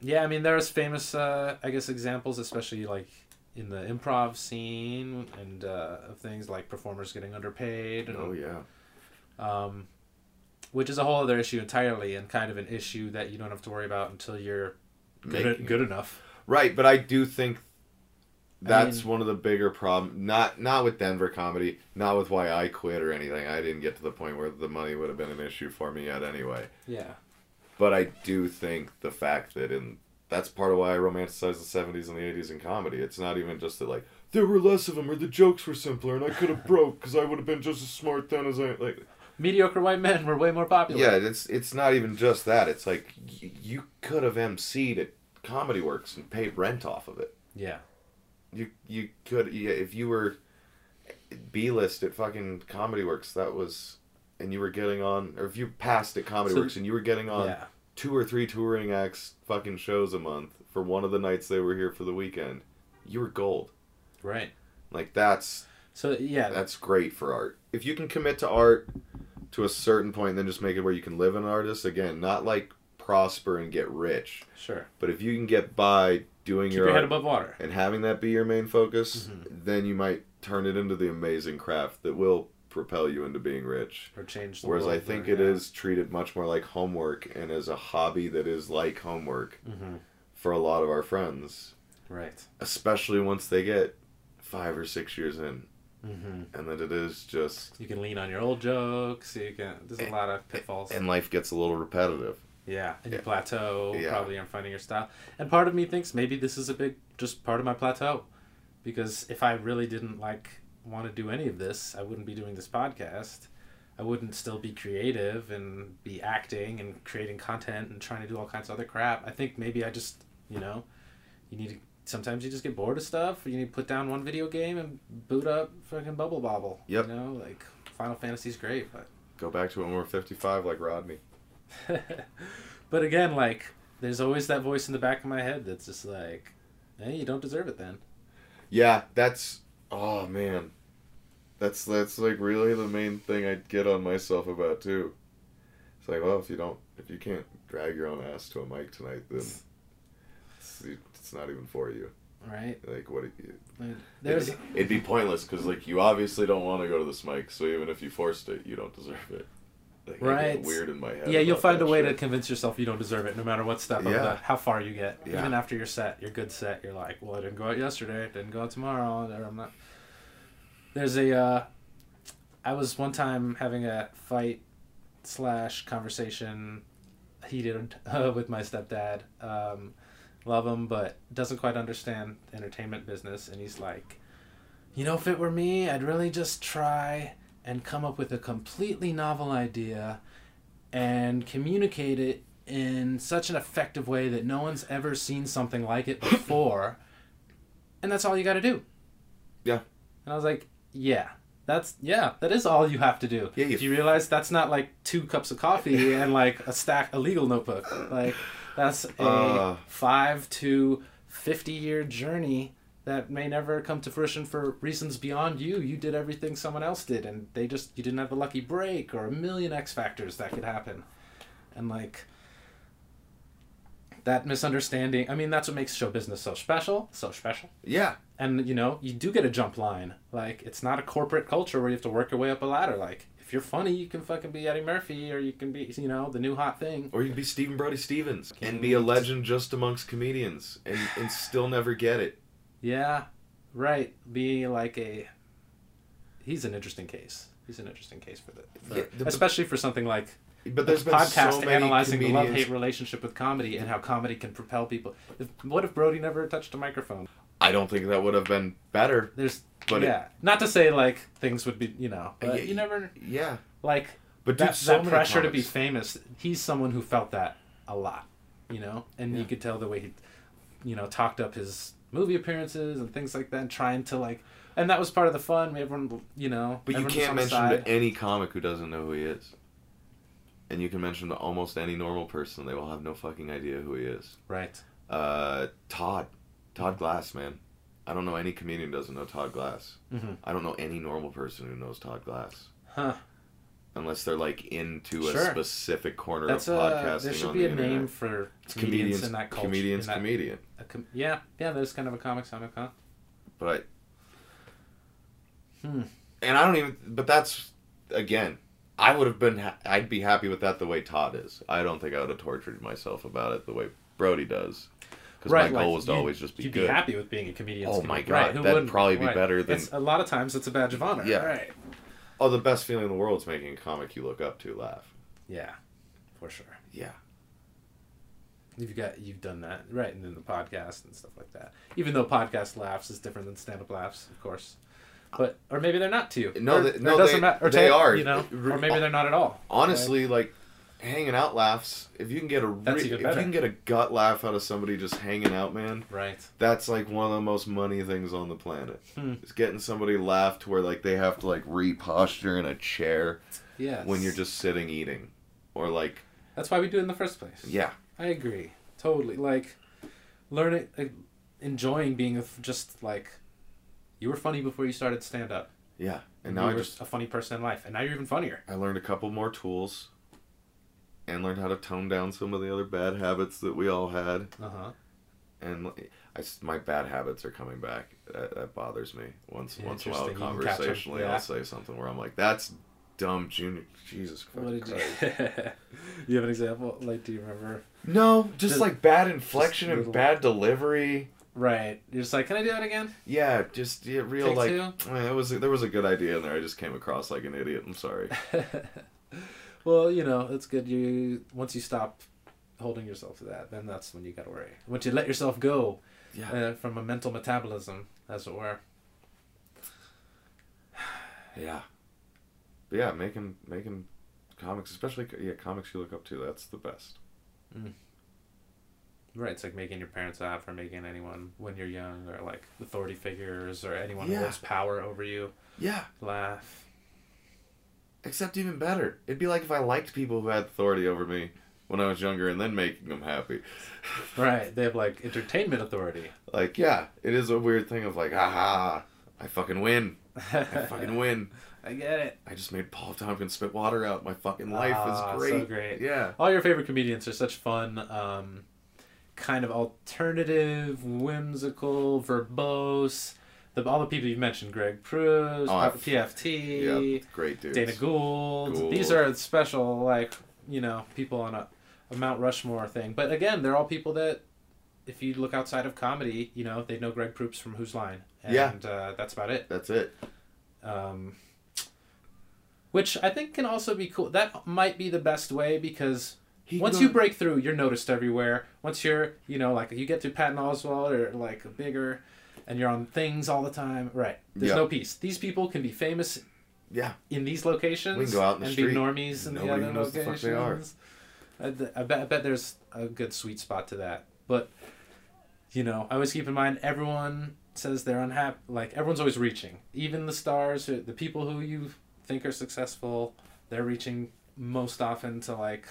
Yeah, I mean, there's famous, uh, I guess, examples, especially like in the improv scene and uh, of things like performers getting underpaid. And, oh yeah, um, which is a whole other issue entirely and kind of an issue that you don't have to worry about until you're good, Making good enough. right. But I do think I that's mean- one of the bigger problems. Not not with Denver comedy, not with why I quit or anything. I didn't get to the point where the money would have been an issue for me yet anyway. Yeah. But I do think the fact that in that's part of why I romanticize the seventies and the eighties in comedy. It's not even just that like there were less of them or the jokes were simpler and I could have broke because I would have been just as smart then as I like. Mediocre white men were way more popular. Yeah, it's it's not even just that. It's like y- you could have emceed at Comedy Works and paid rent off of it. Yeah. You you could yeah, if you were B list at fucking Comedy Works. That was. And you were getting on, or if you passed at Comedy So- Works and you were getting on Yeah. two or three touring acts fucking shows a month for one of the nights they were here for the weekend, you were gold. Right. Like that's So yeah. that's great for art. If you can commit to art to a certain point, then just make it where you can live an artist again, not like prosper and get rich, sure. but if you can get by doing Keep your your head above water. and having that be your main focus, Mhm. then you might turn it into the amazing craft that will propel you into being rich. Or change the Whereas I think or- it yeah. is treated much more like homework and as a hobby that is like homework Mhm. for a lot of our friends, Right. especially once they get five or six years in, hmm and that it is just You can lean on your old jokes. You can. There's a lot of pitfalls. and life gets a little repetitive. Yeah, and you Yeah. plateau. Yeah. Probably aren't finding your style. And part of me thinks maybe this is a big, just part of my plateau, because if I really didn't like want to do any of this, I wouldn't be doing this podcast. I wouldn't still be creative and be acting and creating content and trying to do all kinds of other crap. I think maybe I just, you know, you need to. Sometimes you just get bored of stuff. You need to put down one video game and boot up fucking Bubble Bobble. Yep. You know, like Final Fantasy's great, but Go back to it when we're fifty-five, like Rodney. but again, like, there's always that voice in the back of my head that's just like, hey, you don't deserve it then. Yeah, that's oh man, that's that's like really the main thing I get on myself about too. It's like, well, if you don't, if you can't drag your own ass to a mic tonight, then it's, not even for you. Right? Like, what? you, Like, There's, it'd, it'd be pointless because like you obviously don't want to go to this mic, so even if you forced it, you don't deserve it. Like, Right. Weird in my head. yeah, you'll find a way shit. to convince yourself you don't deserve it no matter what step of the, how far you get. Yeah. Even after your set, your good set, you're like, well, I didn't go out yesterday, didn't go out tomorrow, or I'm not. There's a, uh, I was one time having a fight slash conversation heated uh, with my stepdad. Um, love him, but doesn't quite understand entertainment business. And he's like, you know, if it were me, I'd really just try and come up with a completely novel idea and communicate it in such an effective way that no one's ever seen something like it before. and that's all you got to do. Yeah. And I was like, yeah, that's yeah, that is all you have to do. Yeah, you- do you realize that's not like two cups of coffee and like a stack, a legal notebook. Like that's a Uh. five to fifty year journey that may never come to fruition for reasons beyond you. You did everything someone else did, and they just you didn't have the lucky break or a million X factors that could happen, and like that misunderstanding. I mean, that's what makes show business so special. So special Yeah. and you know you do get a jump line like it's not a corporate culture where you have to work your way up a ladder like if you're funny you can fucking be eddie murphy or you can be you know the new hot thing. Or you can be Stephen Brody Stevens Can and be a legend just amongst comedians and, and still never get it. yeah right. Be like a he's an interesting case. He's an interesting case for the for, Yeah, the- especially for something like But there's been podcast so many analyzing the love hate relationship with comedy and how comedy can propel people. If, what if brody never touched a microphone I don't think that would have been better. there's But it- yeah not to say like things would be you know but Yeah, you never Yeah. like But dude, that, so that pressure to be famous he's someone who felt that a lot you know and you could tell the way he you know talked up his movie appearances and things like that and trying to like and that was part of the fun everyone you know But you can't on mention to any comic who doesn't know who he is. And you can mention to almost any normal person, they will have no fucking idea who he is. right Uh, Todd. Todd Glass, man. I don't know any comedian doesn't know Todd Glass. hmm I don't know any normal person who knows Todd Glass. huh Unless they're like into a specific corner that's of a podcasting there should be the a internet. name for It's comedians, comedians, in that culture comedians, that, comedian. a com- yeah yeah there's kind of a comic comic huh But hmm and I don't even. But that's again. I would have been. Ha- I'd be happy with that the way Todd is. I don't think I would have tortured myself about it the way Brody does. Because right my goal like, was to you- always just be you'd good. be happy with being a comedian Oh my right, God, who that'd probably be Right. better than- It's- a lot of times it's a badge of honor Yeah. right Oh, the best feeling in the world is making a comic you look up to laugh. yeah for sure Yeah. You've got you've done that right, and then the podcast and stuff like that. Even though podcast laughs is different than stand up laughs, of course. But or maybe they're not to you. No, or, they- no, it doesn't they- matter. Or they are. You know, or maybe uh, they're not at all. Honestly, like hanging out laughs. If you can get a re- if you can get a gut laugh out of somebody just hanging out, man, Right. that's like one of the most money things on the planet. Hmm. Is getting somebody laugh to where like they have to like re-posture in a chair Yes. when you're just sitting eating, or like That's why we do it in the first place. yeah, I agree. Totally. Like learning, like, enjoying being just like you were funny before you started stand up, yeah. And and now you I were just a funny person in life, and now you're even funnier. I learned a couple more tools, and learned how to tone down some of the other bad habits that we all had. Uh huh. and I my bad habits are coming back. That, that bothers me. Once once in a while, Interesting. You can catch 'em, conversationally, yeah. I'll say something where I'm like, "That's dumb, Junior." Jesus What did you? Christ. you have an example? Like, do you remember? No, just, Just- like bad inflection and bad delivery. Right. You're just like, can I do it again? Yeah, just yeah, real Take like two? eh, it was. There was a good idea in there. I just came across like an idiot. I'm sorry. well, you know, it's good. You once you stop holding yourself to that, then that's when you gotta worry. Once you let yourself go Yeah, uh, from a mental metabolism, as it were. yeah, but yeah. Making making comics, especially yeah, comics you look up to. That's the best. Right. It's like making your parents laugh or making anyone when you're young or like authority figures or anyone Yeah. who holds power over you Yeah, laugh. Except even better. It'd be like if I liked people who had authority over me when I was younger and then making them happy. Right. They have like entertainment authority. Like, yeah, it is a weird thing of like, aha, I fucking win. I fucking win. I get it. I just made Paul Tompkins spit water out. My fucking life Ah, is so great. great. Yeah. All your favorite comedians are such fun, um, kind of alternative, whimsical, verbose. The, all the people you've mentioned, Greg Proops, Oh, PFT, Yeah, great dudes. Dana Gould. Gould. These are special, like, you know, people on a, a Mount Rushmore thing. But again, they're all people that, if you look outside of comedy, you know, they know Greg Proops from Whose Line. And Yeah. uh, that's about it. That's it. Um, which I think can also be cool. That might be the best way because He once you break through, you're noticed everywhere. Once you're, you know, like you get to Patton Oswalt or like a bigger, and you're on things all the time. Right. There's Yeah. no peace. These people can be famous Yeah. in these locations We can go out in the and street. be normies in Nobody the other knows the fuck locations. they are. I, I bet I bet there's a good sweet spot to that. But you know, I always keep in mind everyone says they're unhappy. Like everyone's always reaching. Even the stars, the people who you think are successful, they're reaching most often to like.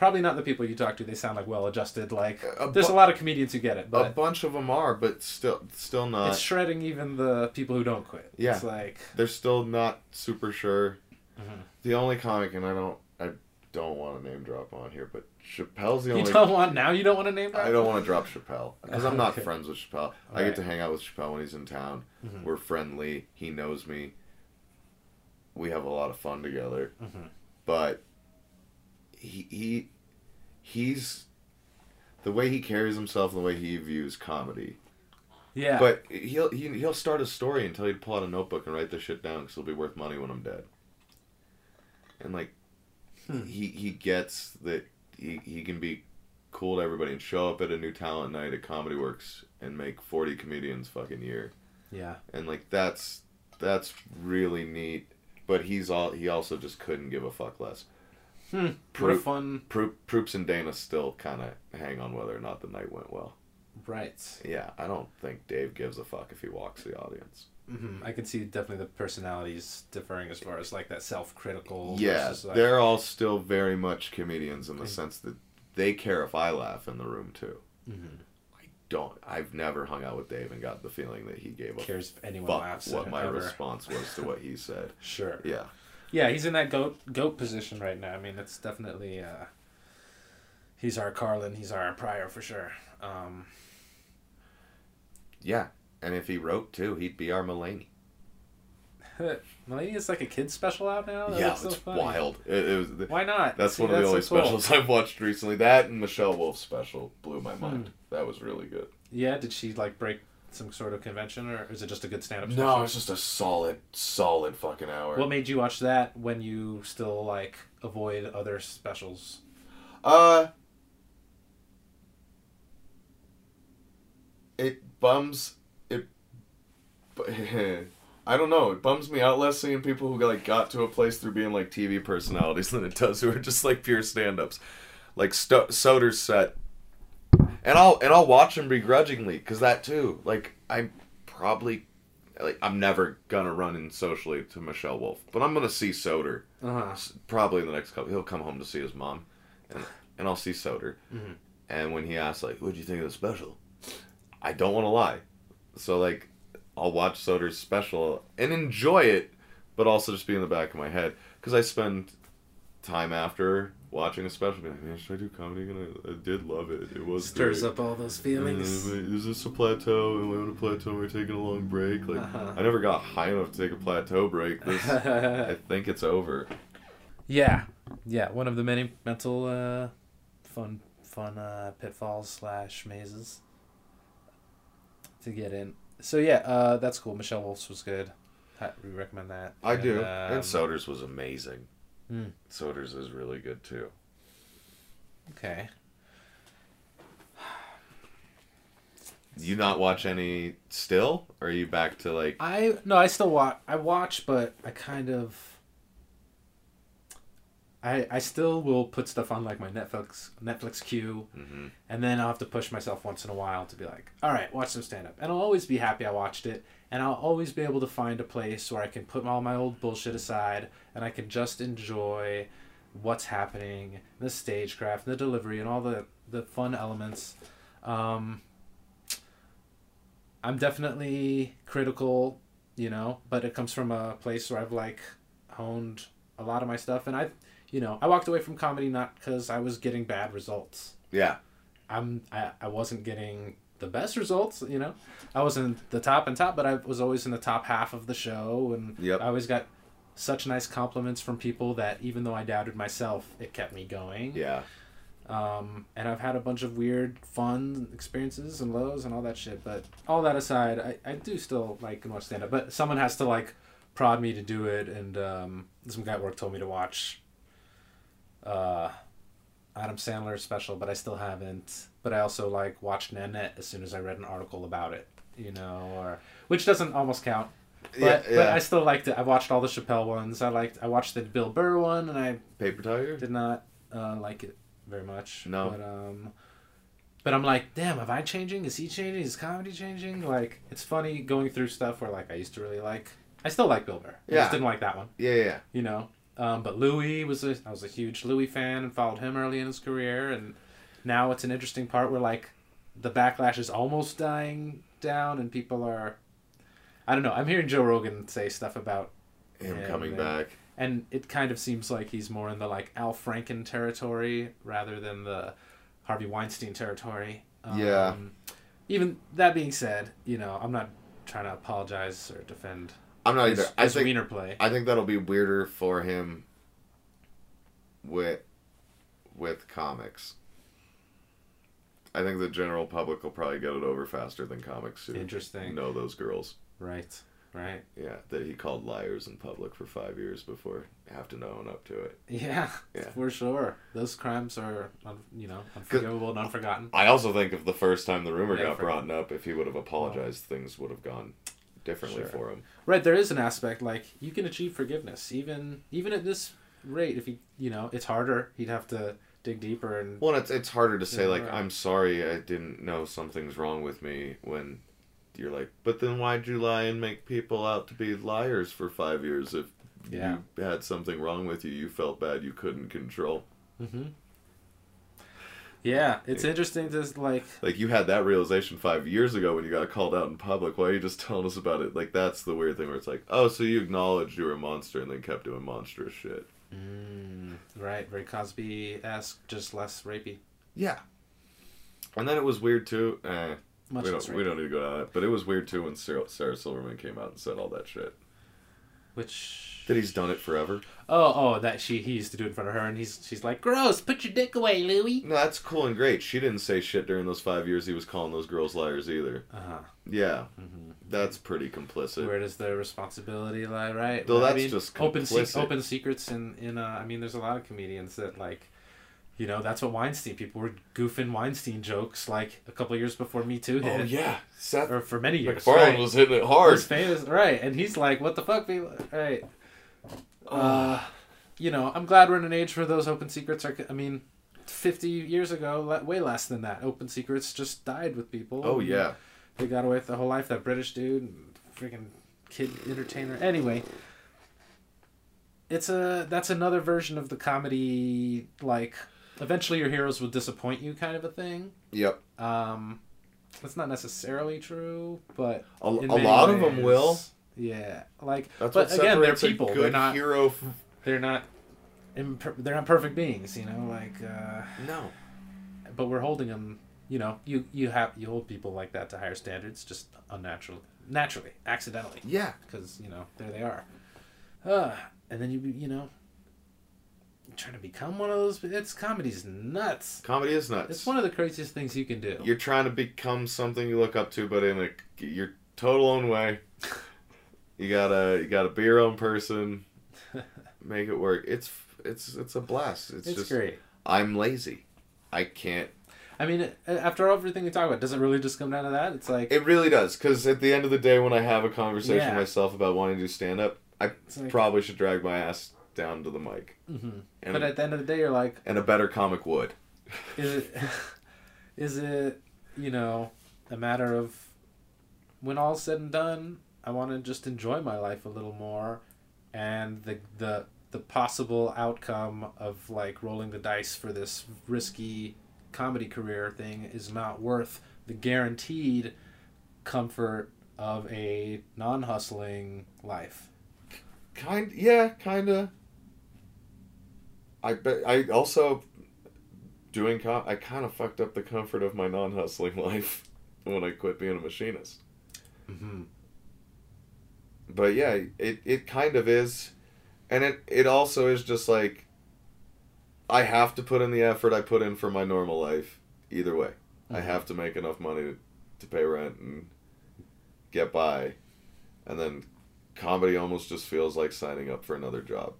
Probably not the people you talk to. They sound like well-adjusted. Like A there's a lot of comedians who get it, a bunch of them are, but still, still not. it's shredding even the people who don't quit. Yeah. It's like They're still not super sure. Mhm. The only comic, and I don't, I don't want to name drop on here, but Chappelle's the you only. don't want now. You don't want to name. Drop? I don't want to drop Chappelle because I'm not Okay. friends with Chappelle. I Right. get to hang out with Chappelle when he's in town. Mhm. We're friendly. He knows me. We have a lot of fun together. Mhm. But he he he's the way he carries himself, and the way he views comedy. Yeah. But he'll he, he'll start a story and tell you to pull out a notebook and write this shit down because it'll be worth money when I'm dead. And like, Hmm. he he gets that he he can be cool to everybody and show up at a new talent night at Comedy Works and make forty comedians fucking year. yeah. And like that's that's really neat. But he's all he also just couldn't give a fuck less. Hmm. What a Proof- fun. Proop, Proops and Dana still kind of hang on whether or not the night went well. Right. Yeah, I don't think Dave gives a fuck if he walks the audience. hmm I can see definitely the personalities differing as far as like that self-critical. Yeah, versus, like, they're all still very much comedians in the sense that they care if I laugh in the room too. Mhm. I don't I've never hung out with Dave and got the feeling that he gave a cares if anyone laughs. what my ever. response was to what he said. Sure. Yeah, Yeah, he's in that goat goat position right now. I mean, it's definitely uh, he's our Carlin, he's our Pryor for sure. Um, yeah. And if he wrote too, he'd be our Mulaney. Mulaney is like a kids special out now. That yeah, so it's wild. It, it was. Why not? That's See, one of the only so cool. specials I've watched recently. That and Michelle Wolf's special blew my mind. Hmm. That was really good. Yeah, did she like break some sort of convention, or is it just a good stand-up? No, special? it's just a solid, solid fucking hour. What made you watch that when you still like avoid other specials? Uh, it bums it. I don't know. It bums me out less seeing people who like got to a place through being like TV personalities than it does who are just like pure stand-ups, like Sto- Soder's set. And I'll and I'll watch him begrudgingly because that too. Like I probably. Like I'm never gonna run in socially to Michelle Wolf, but I'm gonna see Soder Uh huh. probably in the next couple. He'll come home to see his mom, and and I'll see Soder. Mhm. And when he asks like, "What'd you think of the special?" I don't want to lie, so like, I'll watch Soder's special and enjoy it, but also just be in the back of my head because I spend time after watching a special being like, "Man, should I do comedy again? I, I did love it. It was Stirs great." up all those feelings. Uh, Is this a plateau? Am I on a plateau? We're taking a long break. Like Uh-huh. I never got high enough to take a plateau break. This, I think it's over. yeah, yeah. One of the many mental uh, fun fun uh, pitfalls slash mazes to get in. So yeah, uh, that's cool. Michelle Wolf's was good. Ha- we recommend that. I And, do. um, and Soder's was amazing. Hmm. Soder's is really good too. Okay. You not watch any still? Or are you back to like I no, I still watch. I watch, but I kind of. I I still will put stuff on like my Netflix Netflix queue, hmm and then I'll have to push myself once in a while to be like, all right, watch some stand up, and I'll always be happy I watched it, and I'll always be able to find a place where I can put all my old bullshit aside, and I can just enjoy what's happening, the stagecraft, the delivery, and all the the fun elements. Um, I'm definitely critical, you know, but it comes from a place where I've like honed a lot of my stuff, and I, you know, I walked away from comedy not because I was getting bad results. Yeah. I'm I, I wasn't getting the best results, you know. I wasn't the top and top, but I was always in the top half of the show, and Yep. I always got such nice compliments from people that even though I doubted myself, it kept me going. Yeah. Um, and I've had a bunch of weird, fun experiences and lows and all that shit. But all that aside, I, I do still like and watch stand up. But someone has to like prod me to do it. And um, some guy at work told me to watch uh, Adam Sandler's special, but I still haven't. But I also like watched Nanette as soon as I read an article about it, you know, or which doesn't almost count. But, yeah, but. I still liked it. I watched all the Chappelle ones. I liked. I watched the Bill Burr one, and I Paper Tiger? did not uh, like it very much. No. But um, but I'm like, damn, am I changing? Is he changing? Is comedy changing? Like, it's funny going through stuff where like I used to really like. I still like Bill Burr. I Yeah. just didn't like that one. Yeah, yeah. You know. Um, but Louis was a I was a huge Louis fan and followed him early in his career, and now it's an interesting part where like the backlash is almost dying down, and people are. I don't know. I'm hearing Joe Rogan say stuff about Him Yeah, coming man. back. and it kind of seems like he's more in the like Al Franken territory rather than the Harvey Weinstein territory. Yeah. Um, even that being said, you know, I'm not trying to apologize or defend I'm not his, either. I think wiener play. I think that'll be weirder for him with with comics. I think the general public will probably get it over faster than comics who Interesting. know those girls. Right. Right. Yeah, that he called liars in public for five years before have to own up to it. Yeah, Yeah. for sure. Those crimes are, you know, unforgivable and unforgotten. I also think if the first time the rumor Yeah, got brought up, if he would have apologized, things would have gone differently Sure. for him. Right, there is an aspect like you can achieve forgiveness even even at this rate. If he, you know, it's harder. He'd have to dig deeper and Well, it's it's harder to say like right. I'm sorry, I didn't know something's wrong with me when you're like, but then why'd you lie and make people out to be liars for five years if Yeah. you had something wrong with you, you felt bad you couldn't control. hmm Yeah, it's interesting to like. Like you had that realization five years ago when you got called out in public. Why are you just telling us about it? Like that's the weird thing where it's like, oh, so you acknowledged you were a monster and then kept doing monstrous shit. Mm, right, very Cosby esque, just less rapey. Yeah. And then it was weird too. Eh, Much we don't we don't need to go down that. But it was weird too when Sarah, Sarah Silverman came out and said all that shit. Which That he's done it forever. oh oh that she he used to do it in front of her and he's she's like gross put your dick away Louis. No, that's cool and great. She didn't say shit during those five years he was calling those girls liars either. Uh huh. Yeah, hmm that's pretty complicit. Where does the responsibility lie? Right. Though I that's mean, just open se- open secrets in in uh, I mean there's a lot of comedians that like. You know that's what Weinstein people were goofing Weinstein jokes like a couple years before Me Too hit, Oh yeah, Seth or for many years. MacFarlane right? was hitting it hard. famous, right? And he's like, "What the fuck, people?" Right. Uh, you know, I'm glad we're in an age where those open secrets are. I mean, 50 years ago, way less than that. Open secrets just died with people. Oh yeah, They got away with the whole life. That British dude, freaking kid entertainer. Anyway, it's a that's another version of the comedy like eventually your heroes will disappoint you kind of a thing. yep. Um, that's not necessarily true, but A, a lot of them will. Yeah, like That's but what again, they're people. They're not. hero. They're not. Imper- they're not perfect beings, you know. Like, uh, No. but we're holding them. You know, you you have you hold people like that to higher standards, just unnatural, naturally, accidentally, Yeah. because you know there they are. Uh, and then you you know. Trying to become one of those. It's comedy's nuts. Comedy is nuts. It's one of the craziest things you can do. You're trying to become something you look up to, but in a your total own way. You gotta you gotta be your own person. Make it work. It's it's it's a blast. It's, it's just great. I'm lazy. I can't. I mean, after all everything we talk about, does it really just come down to that? It's like, It really does, because at the end of the day, when I have a conversation Yeah. myself about wanting to do stand up, I like probably should drag my ass down to the mic, Mhm. and but at the end of the day, you're like, and a better comic would. is it, is it, you know, a matter of when all's said and done, I want to just enjoy my life a little more, and the the the possible outcome of like rolling the dice for this risky comedy career thing is not worth the guaranteed comfort of a non-hustling life. Kind, yeah, kinda. I bet I also doing com. I kind of fucked up the comfort of my non-hustling life when I quit being a machinist. Mm-hmm. But yeah, it it kind of is, and it it also is just like. I have to put in the effort I put in for my normal life. Either way, I Mhm. have to make enough money to pay rent and get by, and then comedy almost just feels like signing up for another job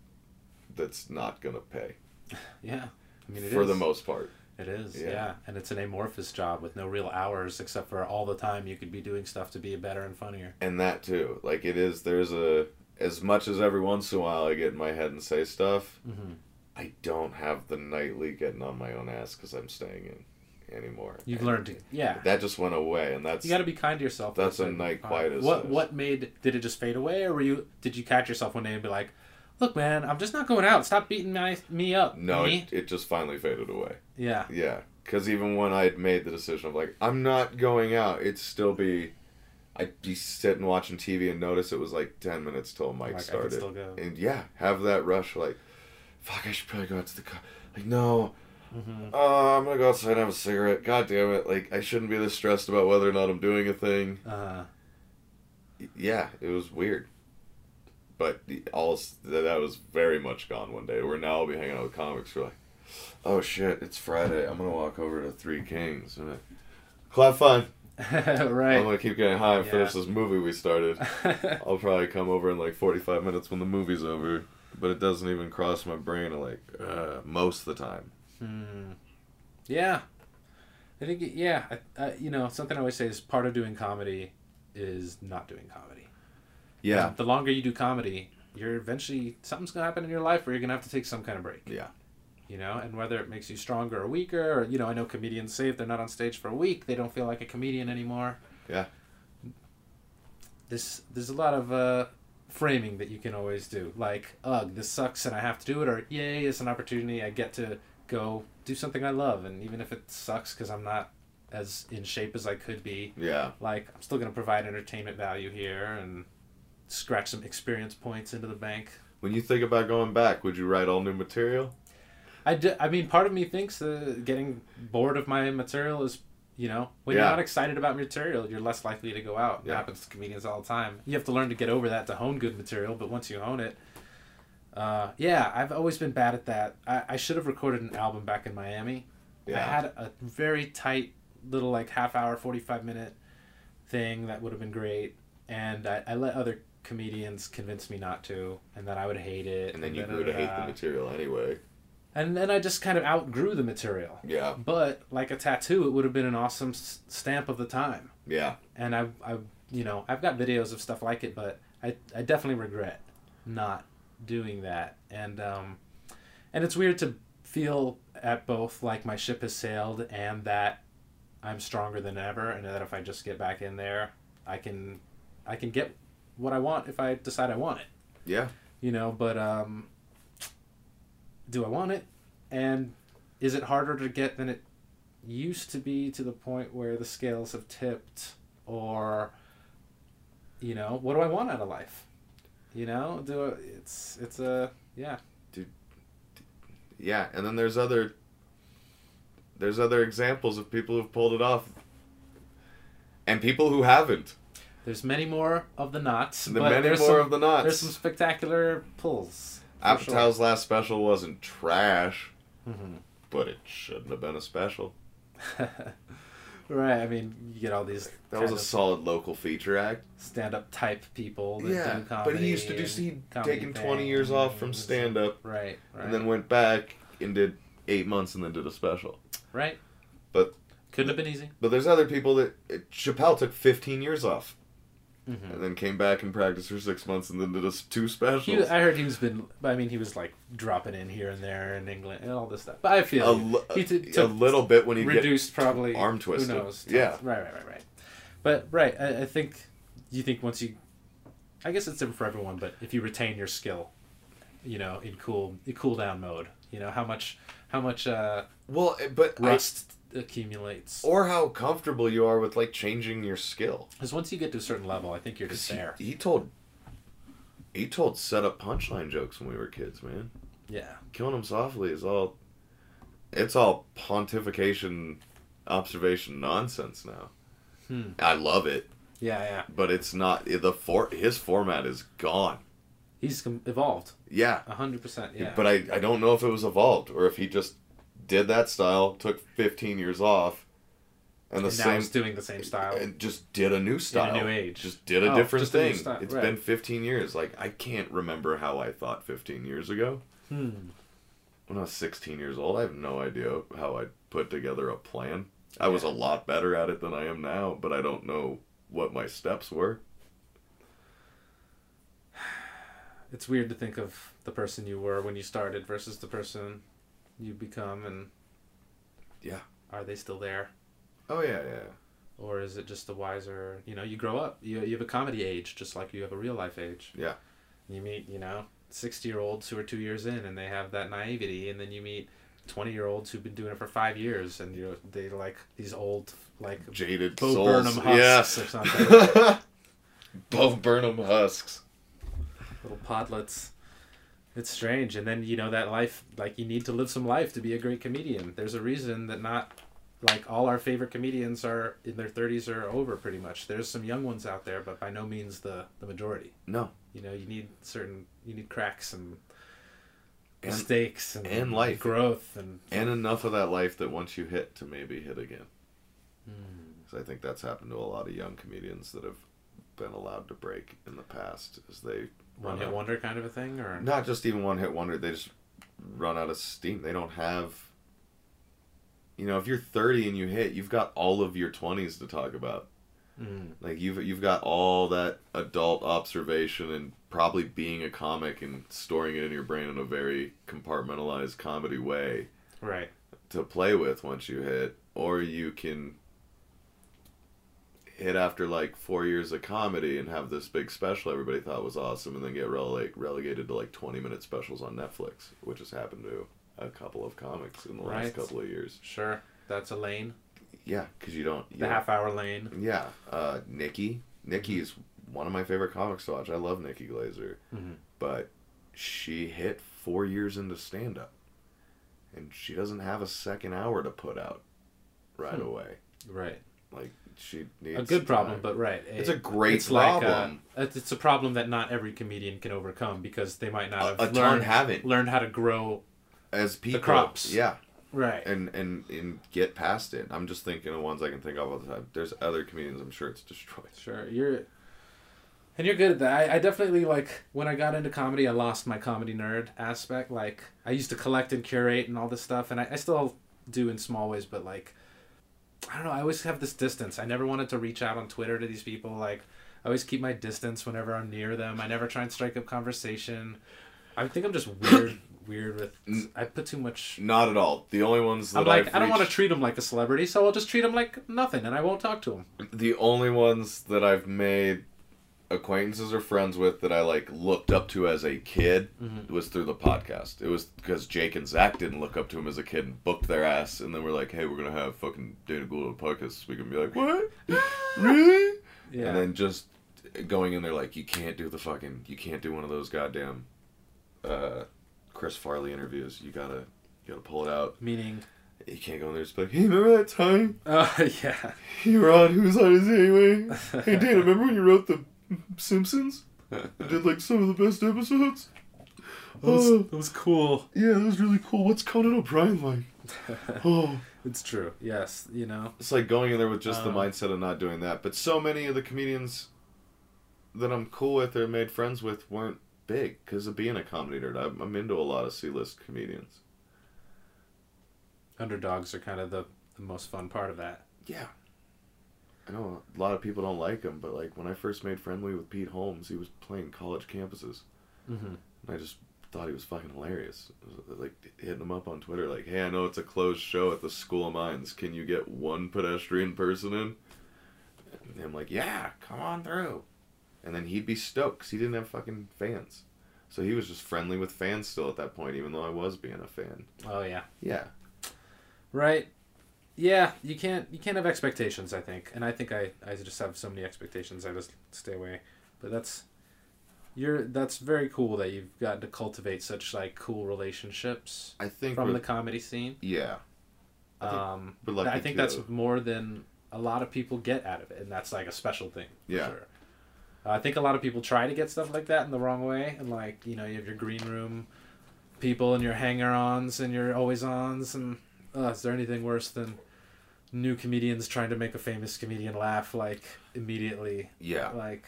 that's not gonna pay Yeah, I mean, it for is. the most part. It is, Yeah. yeah. and it's an amorphous job with no real hours except for all the time you could be doing stuff to be better and funnier. And that too, like it is. There's a as much as every once in a while I get in my head and say stuff. Mm-hmm. I don't have the nightly getting on my own ass because I'm staying in anymore. You've And learned to, yeah. That just went away, and that's You got to be kind to yourself. That's a night quiet as What. What made? Did it just fade away, or were you? Did you catch yourself one day and be like, "Look, man, I'm just not going out. Stop beating my me up." no, me." it, it just finally faded away. yeah. Yeah, because even when I had made the decision of like I'm not going out, it'd still be, I'd be sitting watching TV and notice it was like ten minutes till mic Like, I could started, still go. and yeah, have that rush like, fuck, I should probably go out to the car. Like no, hmm oh, I'm gonna go outside and have a cigarette. God damn it! Like I shouldn't be this stressed about whether or not I'm doing a thing. Uh, Yeah, it was weird. But all that was very much gone one day. Where now I'll be hanging out with comics. We're like, oh shit, it's Friday. I'm gonna walk over to Three Kings. And Clap fun. Right. I'm gonna keep getting high and Yeah. finish this movie we started. I'll probably come over in like 45 minutes when the movie's over. But it doesn't even cross my brain like uh, most of the time. Hmm. Yeah. I think yeah. I, uh, you know something I always say is part of doing comedy is not doing comedy. Yeah. The longer you do comedy, you're eventually something's gonna happen in your life where you're gonna have to take some kind of break. Yeah. You know, and whether it makes you stronger or weaker, or you know, I know comedians say if they're not on stage for a week, they don't feel like a comedian anymore. Yeah. This there's a lot of uh, framing that you can always do, like ugh, this sucks and I have to do it, or yay, it's an opportunity I get to go do something I love, and even if it sucks because I'm not as in shape as I could be, Yeah. like I'm still gonna provide entertainment value here and scratch some experience points into the bank. When you think about going back, would you write all new material? I, d- I mean, part of me thinks uh, getting bored of my material is, you know, when Yeah. you're not excited about material, you're less likely to go out. It happens to comedians all the time. You have to learn to get over that to hone good material, but once you hone it, uh, yeah, I've always been bad at that. I, I should have recorded an album back in Miami. I had a very tight little, like, half hour, 45 minute thing that would have been great. And I, I let other comedians convinced me not to, and that I would hate it. And then you grew to hate the material anyway. And then I just kind of outgrew the material. Yeah. But like a tattoo, it would have been an awesome s- stamp of the time. Yeah. And I, I, you know, I've got videos of stuff like it, but I, I definitely regret not doing that. And um, and it's weird to feel at both like my ship has sailed and that I'm stronger than ever, and that if I just get back in there, I can, I can get what I want if I decide I want it Yeah. you know but um do i want it and is it harder to get than it used to be to the point where the scales have tipped or you know what do i want out of life you know do I, it's it's a yeah Dude, Yeah, and then there's other there's other examples of people who've pulled it off. And people who haven't. There's many more of the knots The many more some, of the knots. there's some spectacular pulls Apatow's last special wasn't trash, sure. Mhm. but it shouldn't have been a special. right i mean you get all these That was a solid local feature act. stand-up type people that Yeah, do comedy but he used to do he'd comedy taken 20 years off from stand up Right, right. and then went back and did 8 months and then did a special. right. But- couldn't have been easy. But there's other people that Chappelle took 15 years off Mm-hmm. and then came back and practiced for 6 months and then did a s- two specials. He, I heard he was been. I mean, he was like dropping in here and there in England and all this stuff. But I feel li- he t- a took little bit when he reduced probably arm twisted. Who knows? Yeah. Right, right, right, right. But right, I, I think you think once you, I guess it's different for everyone. But if you retain your skill, you know, in cool, in cool down mode, you know how much, how much uh, Well, eh, but rust accumulates. or how comfortable you are with like changing your skill. Because once you get to a certain level, I think you're just there. he told he told set up punchline jokes when we were kids, man. Yeah. Killing him softly is all it's all pontification observation nonsense now. Hmm. I love it, Yeah, yeah. but it's not the for his format is gone. He's evolved Yeah, a hundred percent. Yeah. but I I don't know if it was evolved or if he just did that style, took 15 years off and the and now same he's doing the same style. and just did a new style. new age. Just did a Oh, different just a new thing. style, It's right. been 15 years. Like I can't remember how I thought 15 years ago. Hmm. When I was 16 years old, I have no idea how I put together a plan. I was a lot better at it than I am now, but I don't know what my steps were. it's weird to think of the person you were when you started versus the person you become, and Yeah. are they still there? Oh yeah, yeah. or is it just a wiser you know you grow up you, you have a comedy age just like you have a real life age Yeah. you meet you know 60 year olds who are two years in and they have that naivety and then you meet 20 year olds who've been doing it for five years and you're they like these old like Jaded Bo souls. Burnham husks yes. or something Bo Burnham husks. little podlets it's strange and then you know that life like you need to live some life to be a great comedian there's a reason that not like all our favorite comedians are in their 30s or over pretty much there's some young ones out there but by no means the the majority No. you know you need certain you need cracks and, And- mistakes and, and life. growth and And enough of that life that once you hit to maybe hit again. Hmm. 'Cause I think that's happened to a lot of young comedians that have been allowed to break in the past as they one hit wonder kind of a thing or Not just even one hit wonder. They just run out of steam. They don't have. You know, if you're 30 and you hit, you've got all of your 20s to talk about. Mm. Like you've you've got all that adult observation and probably being a comic and storing it in your brain in a very compartmentalized comedy way right to play with once you hit, or you can hit after like four years of comedy and have this big special everybody thought was awesome, and then get rele- relegated to like twenty minute specials on Netflix, which has happened to a couple of comics in the last couple of years. sure that's a lane Yeah, because you don't. You the don't- half hour lane Yeah, uh, Nikki. Nikki is one of my favorite comics to watch. I love Nikki Glazer, Mhm. but she hit four years into stand up, and she doesn't have a second hour to put out right Hmm. away. right Like she needs a good problem time. but right It's a great it's problem. uh, it's it's a problem that not every comedian can overcome because they might not have a, a learned, haven't learned how to grow as people. crops. Yeah, right and and and get past it. I'm just thinking of ones I can think of all the time. There's other comedians I'm sure it's destroyed. Sure, you're, and you're good at that. I, I definitely like when I got into comedy. I lost my comedy nerd aspect. Like I used to collect and curate and all this stuff, and I, I still do in small ways. But like, I don't know. I always have this distance. I never wanted to reach out on Twitter to these people. Like, I always keep my distance whenever I'm near them. I never try and strike up conversation. I think I'm just weird. weird with. I put too much. Not at all. The only ones that I'm like I've I don't want to treat them like a celebrity, so I'll just treat them like nothing, and I won't talk to them. the only ones that I've made acquaintances or friends with that I like looked up to as a kid Mhm. was through the podcast. It was because Jake and Zach didn't look up to him as a kid and booked their ass, and then we're like, "Hey, we're gonna have fucking Dana Gould on the podcast." We can be like, "What? really?" Yeah. And then just going in there like, "You can't do the fucking, you can't do one of those goddamn uh, Chris Farley interviews. You gotta, you gotta pull it out. Meaning. You can't go in there and just be like, hey, remember that time?" Oh yeah. You were on Whose Line Is It Anyway? Hey, Dan, remember when you wrote The Simpsons? I did like some of the best episodes? That was, Oh, that was cool. yeah, that was really cool. What's Conan O'Brien like? Oh. it's true. Yes, you know. It's like going in there with just the Um, mindset of not doing that. But so many of the comedians that I'm cool with or made friends with weren't big because of being a comedy nerd. I'm, I'm into a lot of C-list comedians. Underdogs are kind of the, the most fun part of that. Yeah. I know a lot of people don't like him, but like when I first made friendly with Pete Holmes, he was playing college campuses. Mm-hmm. And I just thought he was fucking hilarious. Was, Like hitting him up on Twitter, like, "Hey, I know it's a closed show at the School of Mines. Can you get one pedestrian person in?" And I'm like, "Yeah, come on through." And then he'd be stoked because he didn't have fucking fans, so he was just friendly with fans still at that point, even though I was being a fan. Oh yeah. Yeah, Right. Yeah, you can't you can't have expectations. I think, and I think I I just have so many expectations. I just stay away. But that's you're that's very cool that you've gotten to cultivate such like cool relationships I think from the comedy scene. yeah, I think Um, I think that's more than a lot of people get out of it, and that's like a special thing. For Yeah. Sure. Uh, I think a lot of people try to get stuff like that in the wrong way, and like you know you have your green room people and your hanger-ons and your always-ons, and uh, is there anything worse than new comedians trying to make a famous comedian laugh like immediately? yeah. Like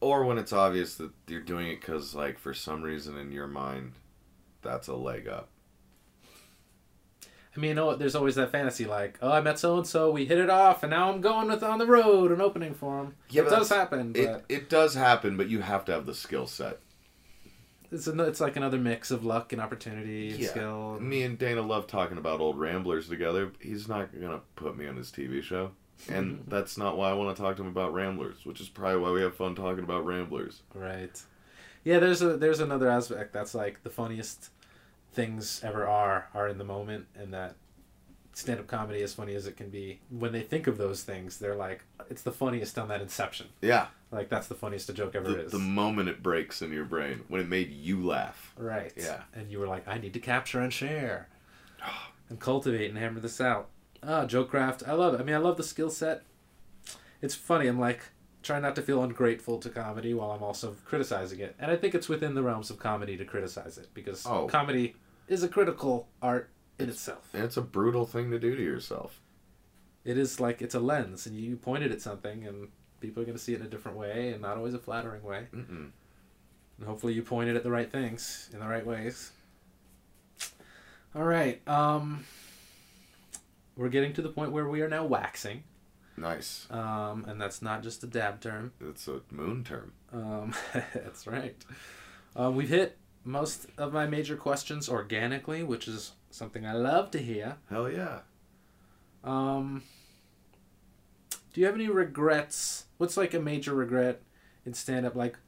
Or when it's obvious that you're doing it because, like, for some reason in your mind, that's a leg up. I mean, oh, there's always that fantasy like, oh, I met so and so, we hit it off, and now I'm going with on the road and opening for him. Yeah, it does happen, but It it does happen, but you have to have the skill set. It's an, it's like another mix of luck and opportunity and Yeah. skill. Me and Dana love talking about old Ramblers together. He's not gonna put me on his TV show, and mm-hmm. that's not why I want to talk to him about Ramblers, which is probably why we have fun talking about Ramblers. Right. Yeah, there's a there's another aspect that's like the funniest things ever are are in the moment and that stand up comedy as funny as it can be when they think of those things they're like it's the funniest on that inception Yeah, like that's the funniest joke ever the, is. the moment it breaks in your brain when it made you laugh. right. Yeah. and you were like i need to capture and share and cultivate and hammer this out. Ah joke craft. I love it. I mean i love the skill set. It's funny. I'm like trying not to feel ungrateful to comedy while i'm also criticizing it. And i think it's within the realms of comedy to criticize it because Oh. comedy is a critical art in itself. And it's a brutal thing to do to yourself. it is like it's a lens and you pointed at something and people are going to see it in a different way and not always a flattering way Mm-mm. and hopefully you pointed at the right things in the right ways all right um we're getting to the point where we are now waxing Nice. um and that's not just a dab term It's a moon term. um that's right uh, we've hit most of my major questions organically which is something i love to hear Hell yeah. Um, do you have any regrets? What's like a major regret in stand up? Like,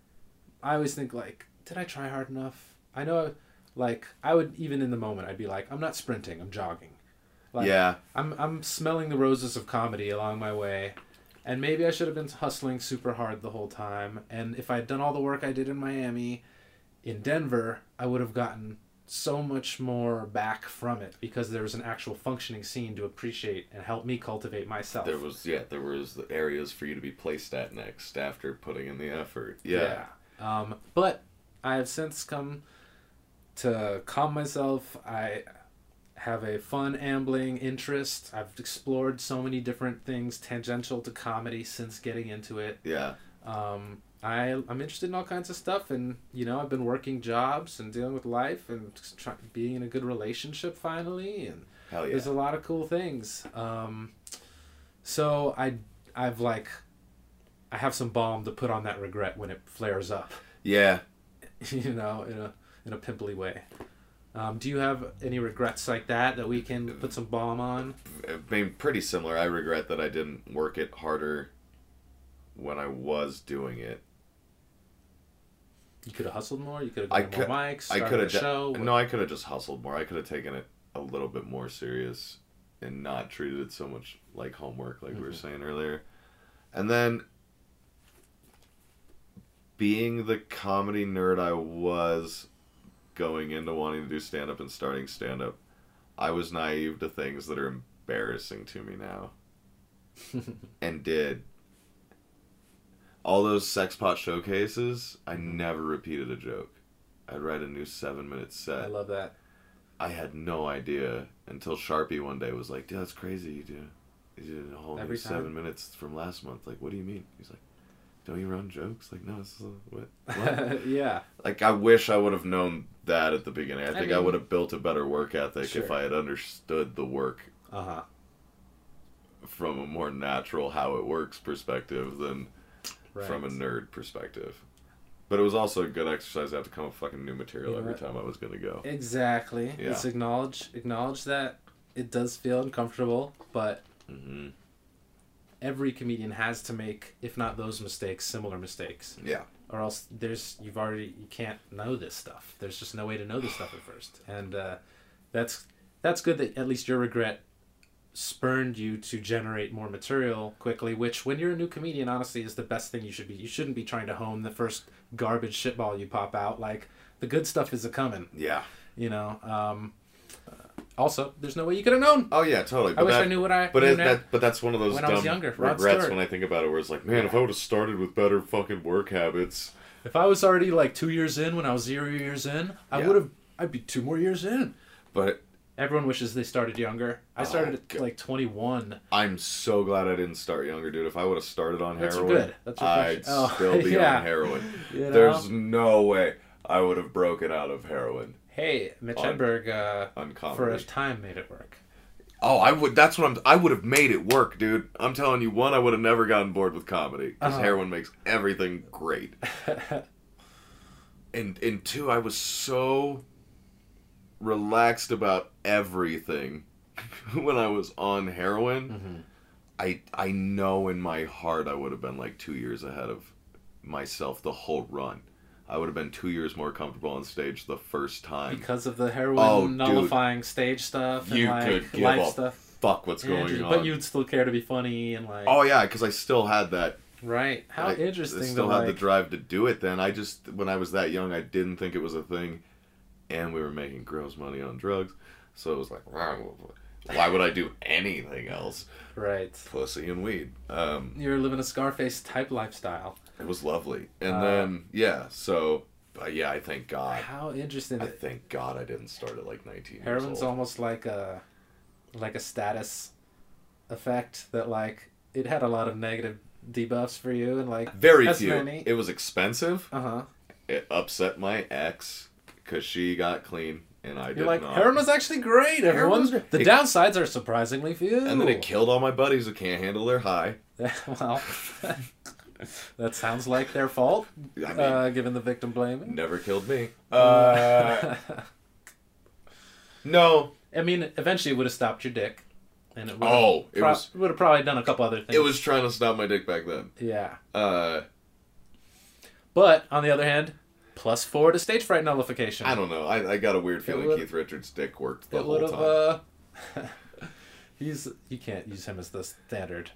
I always think like, did I try hard enough? I know, like, I would even in the moment, I'd be like, I'm not sprinting, I'm jogging. Like, yeah. I'm I'm smelling the roses of comedy along my way, and maybe I should have been hustling super hard the whole time. And if I had done all the work I did in Miami, in Denver, I would have gotten so much more back from it because there was an actual functioning scene to appreciate and help me cultivate myself. There was yeah, there was the areas for you to be placed at next after putting in the effort. Yeah. Yeah. Um, but I have since come to calm myself. I have a fun ambling interest. I've explored so many different things tangential to comedy since getting into it. Yeah. Um, I, I'm interested in all kinds of stuff, and you know, I've been working jobs and dealing with life and try, being in a good relationship finally, and Hell yeah. there's a lot of cool things. Um, so I, I've like, I have some balm to put on that regret when it flares up, Yeah. you know, in a in a pimply way. Um, do you have any regrets like that that we can put some balm on? I mean, pretty similar. I regret that I didn't work it harder when I was doing it. You could have hustled more. You could have I could- more mics. I could have show. no, I could have just hustled more. I could have taken it a little bit more serious and not treated it so much like homework, like we were Mhm. saying earlier. And then being the comedy nerd I was going into wanting to do stand up and starting stand up, I was naive to things that are embarrassing to me now. and did all those sex pot showcases, I never repeated a joke. I'd write a new seven minute set. I love that. I had no idea until Sharpie one day was like, "Dude, that's crazy. You do, you did a whole Every new time? seven minutes from last month. Like, what do you mean?" He's like, "Don't you run jokes?" Like, no, this is a, what? what? yeah. like, I wish I would have known that at the beginning. I I think I mean- would have built a better work ethic if I had understood the work Uh huh. from a more natural how it works perspective than Right. from a nerd perspective. But it was also a good exercise to have to come up with fucking new material know every time I was gonna go. Exactly. Yeah. It's acknowledge acknowledge that it does feel uncomfortable, but hmm every comedian has to make, if not those mistakes, similar mistakes, Yeah. or else there's you've already you can't know this stuff. There's just no way to know this stuff at first, and uh, that's that's good that at least your regret spurned you to generate more material quickly. Which, when you're a new comedian, honestly, is the best thing you should be. You shouldn't be trying to hone the first garbage shitball you pop out. Like the good stuff is a coming. Yeah. You know. Um, uh, also, there's no way you could have known. Oh yeah, totally. I But wish that, I knew what I. But it, that, but that's one of those When I dumb was younger, regrets when I think about it. Where it's like, man, if I would have started with better fucking work habits. If I was already like two years in when I was zero years in, I Yeah. would have. I'd be two more years in. But Everyone wishes they started younger. I Oh, started at like 21. I'm so glad I didn't start younger, dude. If I would have started on That's heroin, good. That's I'd. Oh, still be yeah. on heroin. You know? There's no way I would have broken out of heroin Hey, Mitch On- Hedberg, uh, for a time made it work. Oh, I would. That's what I'm. I would have made it work, dude. I'm telling you, one, I would have never gotten bored with comedy because Uh-huh. heroin makes everything great. right. But two, I would have made it work. I'm telling you, one, I would have never gotten bored with comedy because heroin makes everything great. 'Cause heroin makes everything great. 'Cause heroin makes everything great. and and two, I was so relaxed about everything when I was on heroin. Mm-hmm. I I know in my heart I would have been like two years ahead of myself the whole run. I would have been two years more comfortable on stage the first time. Because of the heroin Oh, dude. nullifying stage stuff and You like life stuff. Fuck, what's going on? But you'd still care to be funny and like oh yeah, because I still had that. right. How I, interesting I still had the drive to do it. Then I just when I was that young, I didn't think it was a thing, and we were making gross money on drugs, so it was like, why would I do anything else? right. Pussy and weed. Um, You're living a Scarface type lifestyle. it was lovely, and Uh, then yeah, so. But yeah, I thank God. How interesting. I thank God I didn't start at like 19 years Heroin's almost like a like a status effect that like it had a lot of negative debuffs for you and like Very few. many- It was expensive. uh huh. It upset my ex because she got clean and I You're did like not. heroin was actually great. Heroin Everyone. great. The downsides are surprisingly few. and then it killed all my buddies who can't handle their high. well, that sounds like their fault. I mean, uh, given the victim blaming. never killed me. Uh, no, I mean, eventually it would have stopped your dick, and it would Oh, it was- would have probably done a couple other things. it was trying to stop my dick back then. yeah. Uh, But on the other hand, plus four to stage fright nullification. I don't know. I, I got a weird feeling would- Keith Richards' dick worked the whole time. Uh, he's you can't use him as the standard.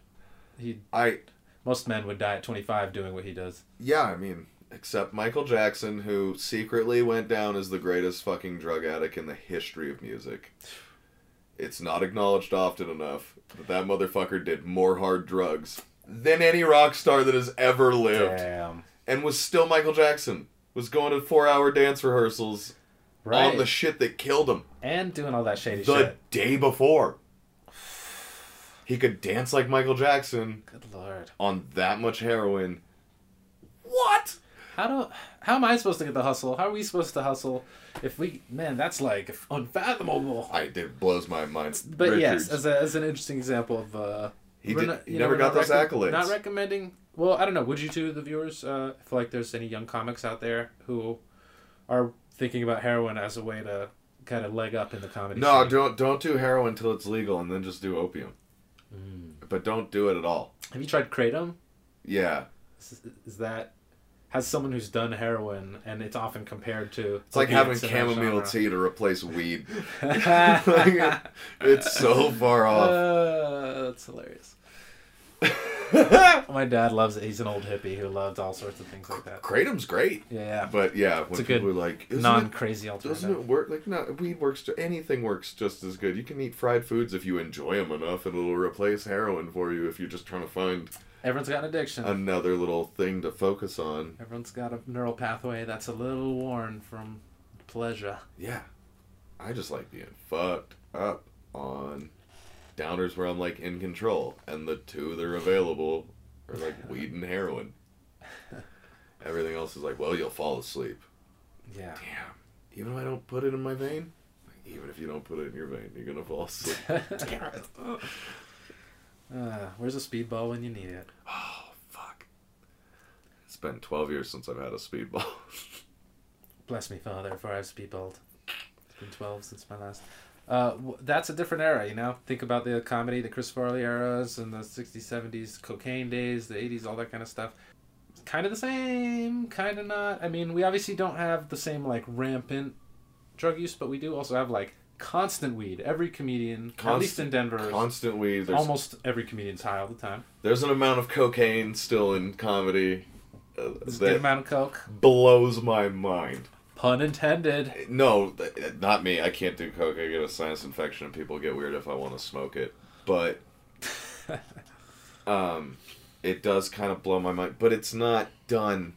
He I most men would die at twenty five doing what he does. yeah, I mean, except Michael Jackson, who secretly went down as the greatest fucking drug addict in the history of music. It's not acknowledged often enough that that motherfucker did more hard drugs than any rock star that has ever lived, Damn. and was still Michael Jackson. Was going to four-hour dance rehearsals Right. on the shit that killed him and doing all that shady the shit. The day before. He could dance like Michael Jackson Good lord. on that much heroin. What? How do how am I supposed to get the hustle? How are we supposed to hustle if we man, that's like unfathomable. I it blows my mind. But yes, as, a, as an interesting example of uh he, did, not- he know, never got those recom- accolades. Not recommending. Well, I don't know. Would you two, the viewers, uh, feel like there's any young comics out there who are thinking about heroin as a way to kind of leg up in the comedy? no, scene? don't don't do heroin until it's legal, and then just do opium. Mm. But don't do it at all. Have you tried kratom? Yeah, Is, is that has someone who's done heroin, and it's often compared to it's like having opiates in that chamomile tea to replace weed. Like, it's so far off. Uh, that's hilarious. My dad loves it. He's an old hippie who loves all sorts of things like that. Kratom's great, Yeah, but yeah, when It's a people good are like, non crazy doesn't it work? Like, no, weed works. To, Anything works just as good. You can eat fried foods if you enjoy them enough, and it'll replace heroin for you if you're just trying to find Everyone's got an addiction. another little thing to focus on. Everyone's got a neural pathway that's a little worn from pleasure. Yeah. I just like being fucked up on downers where I'm like in control, and the two that are available are like weed and heroin. Everything else is like, well, you'll fall asleep. Yeah. Damn. Even if I don't put it in my vein, even if you don't put it in your vein, you're gonna fall asleep. Damn it. Uh, where's a speedball when you need it? Oh fuck. It's been 12 years since I've had a speedball. Bless me, Father, for I've speedballed. It's been 12 since my last. Uh, w- that's a different era, you know? Think about the comedy, the Chris Farley eras, and the 60s, 70s, cocaine days, the 80s, all that kind of stuff. Kind of the same, kind of not. I mean, we obviously don't have the same, like, rampant drug use, but we do also have, like, constant weed. Every comedian, at least in Denver, Constant weed. There's, almost every comedian's high all the time. there's an amount of cocaine still in comedy uh, There's that amount of coke. blows my mind. Pun intended. No, not me. I can't do coke. I get a sinus infection, and people get weird if I want to smoke it. But um, it does kind of blow my mind. But it's not done.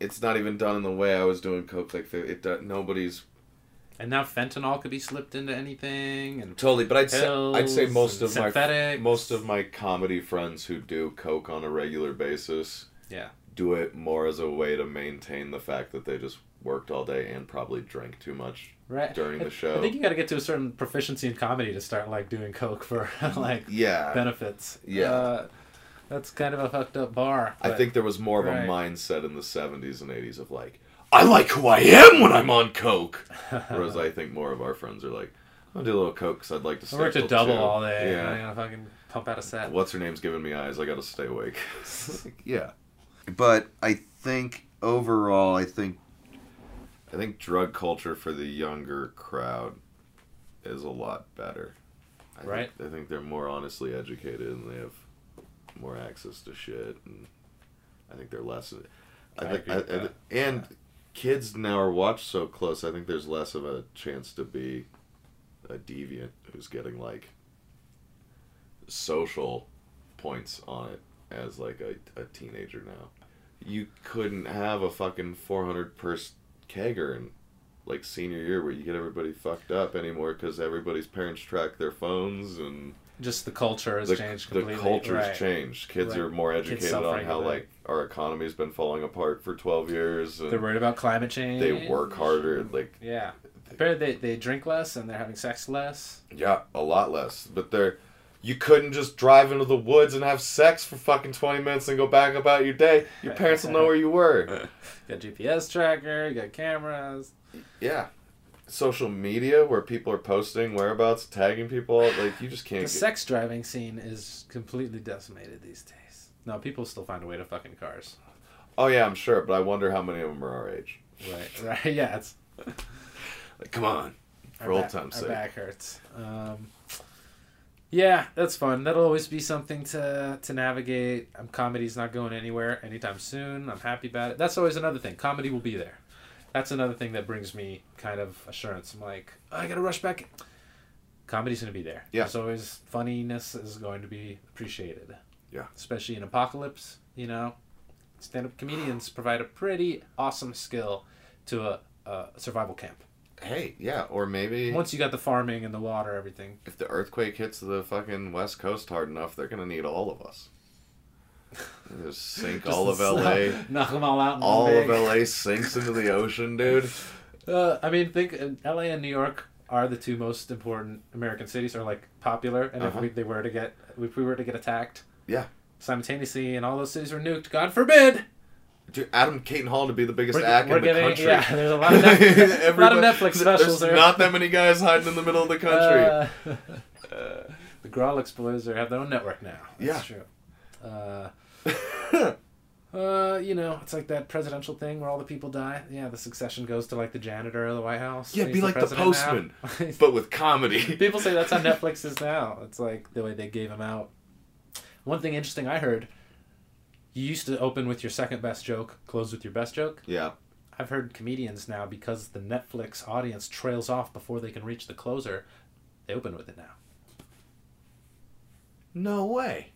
It's not even done in the way I was doing coke. Like it, do- nobody's And now fentanyl could be slipped into anything, and totally. But I'd say I'd say most of my most of my comedy friends who do coke on a regular basis yeah. do it more as a way to maintain the fact that they just worked all day and probably drank too much right during the show. I think you got to get to a certain proficiency in comedy to start like doing coke for like yeah. benefits. Yeah. uh, that's kind of a fucked up bar. I think there was more of right. a mindset in the 70s and 80s of like, I like who I am when I'm on coke. Whereas I think more of our friends are like, I'll do a little coke because I'd like to I worked a till double two." all day. Yeah. I gotta fucking pump out a set. What's her name's giving me eyes? I gotta stay awake. yeah, but I think overall, I think, I think drug culture for the younger crowd is a lot better. I Right. Think, I think they're more honestly educated and they have more access to shit, and I think they're less. I I think, agree I, with I- that. and kids now are watched so close. I think there's less of a chance to be a deviant who's getting like social points on it as like a, a teenager now. You couldn't have a fucking 400 person kegger in like senior year where you get everybody fucked up anymore because everybody's parents track their phones and Just the culture has the, changed the completely. culture's right. changed. Kids Right. are more educated on how like our economy's been falling apart for 12 years. And They're worried about climate change. they work harder. Like Yeah. Apparently they, they drink less and they're having sex less. Yeah, a lot less. But they're you couldn't just drive into the woods and have sex for fucking twenty minutes and go back about your day. Your parents will know where you were. You got GPS tracker, you got cameras. Yeah. Social media where people are posting whereabouts, tagging people, like you just can't The get sex driving scene is completely decimated these days. No, people still find a way to fucking cars. Oh yeah, I'm sure, but I wonder how many of them are our age. Right, right. Yeah, it's Like, come on. our, For old time's our sake. back hurts. Um, yeah, that's fun. That'll always be something to to navigate. Um, comedy's not going anywhere anytime soon. I'm happy about it. That's always another thing. Comedy will be there. That's another thing that brings me kind of assurance. I'm like, I gotta rush back. Comedy's gonna be there. Yeah. There's always funniness is going to be appreciated. Yeah. Especially in apocalypse, you know, stand-up comedians provide a pretty awesome skill to a, a survival camp. Hey, yeah, or maybe Once you got the farming and the water, everything. if the earthquake hits the fucking west coast hard enough, they're gonna need all of us. Just sink all of Just LA. knock them all out. All of LA sinks into the ocean, dude. Uh, I mean, think uh, L.A. and New York are the two most important American cities, are like popular. And Uh-huh. if we, they were to get, if we were to get attacked, Yeah. simultaneously, and all those cities were nuked, God forbid. Dude, Adam Caton Hall to be the biggest We're, act we're in the getting, country. yeah. There's a lot of, Netflix, lot of Netflix specials There's there. not that many guys hiding in the middle of the country. Uh, the Grawlix boys are have their own network now. That's Yeah. true. Uh, uh, you know, it's like that presidential thing where all the people die. Yeah, the succession goes to like the janitor of the White House. Yeah, be he's like the postman, but with comedy. People say that's how Netflix is now. It's like the way they gave him out. One thing interesting I heard, you used to open with your second best joke, close with your best joke. Yeah. I've heard comedians now because the Netflix audience trails off before they can reach the closer, they open with it now. No way.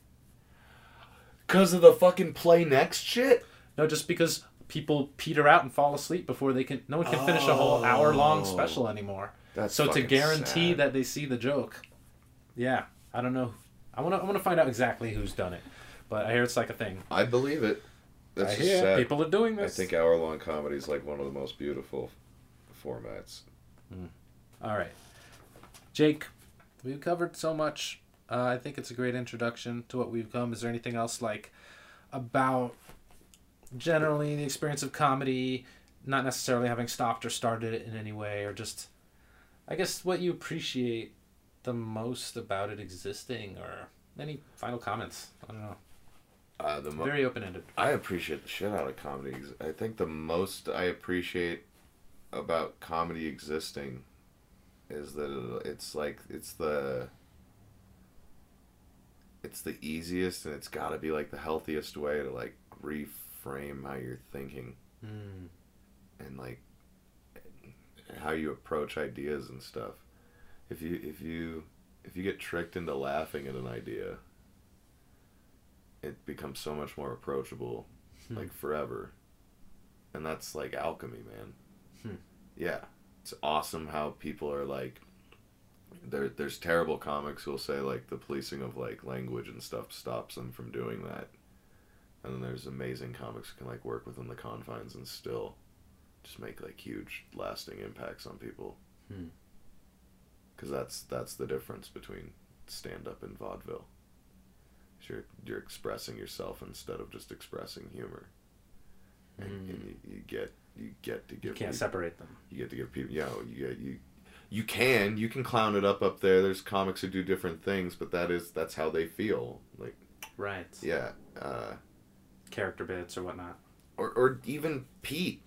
Cause of the fucking play next shit. No, just because people peter out and fall asleep before they can. No one can finish a whole hour long Oh. special anymore. That's so to fucking guarantee sad. that they see the joke, yeah, I don't know. I want to. I want to find out exactly who's done it, but I hear it's like a thing. I believe it. That's I just hear sad. people are doing this. I this. think hour long comedy is like one of the most beautiful formats. Hmm. All right, Jake, we've covered so much. Uh, I think it's a great introduction to what we've come. Is there anything else like about generally the experience of comedy, not necessarily having stopped or started it in any way, or just, I guess, what you appreciate the most about it existing, or any final comments? I don't know. Uh, the mo- Very open ended. I appreciate the shit out of comedy. I think the most I appreciate about comedy existing is that it's like it's the it's the easiest and it's got to be like the healthiest way to like reframe how you're thinking Mm. and like how you approach ideas and stuff. If you if you if you get tricked into laughing at an idea, it becomes so much more approachable, Hmm. like forever. And that's like alchemy, man. Hmm. Yeah, it's awesome how people are like. There, there's terrible comics who'll say like the policing of like language and stuff stops them from doing that, and then there's amazing comics who can like work within the confines and still just make like huge lasting impacts on people Hmm. because that's that's the difference between stand up and vaudeville you're, you're expressing yourself instead of just expressing humor and, Mm. and you, you get you get to give You can't people, separate them. you get to give people you know you get you you can you can clown it up up there there's comics who do different things but that is that's how they feel like Right. yeah uh Character bits or whatnot. or or even Pete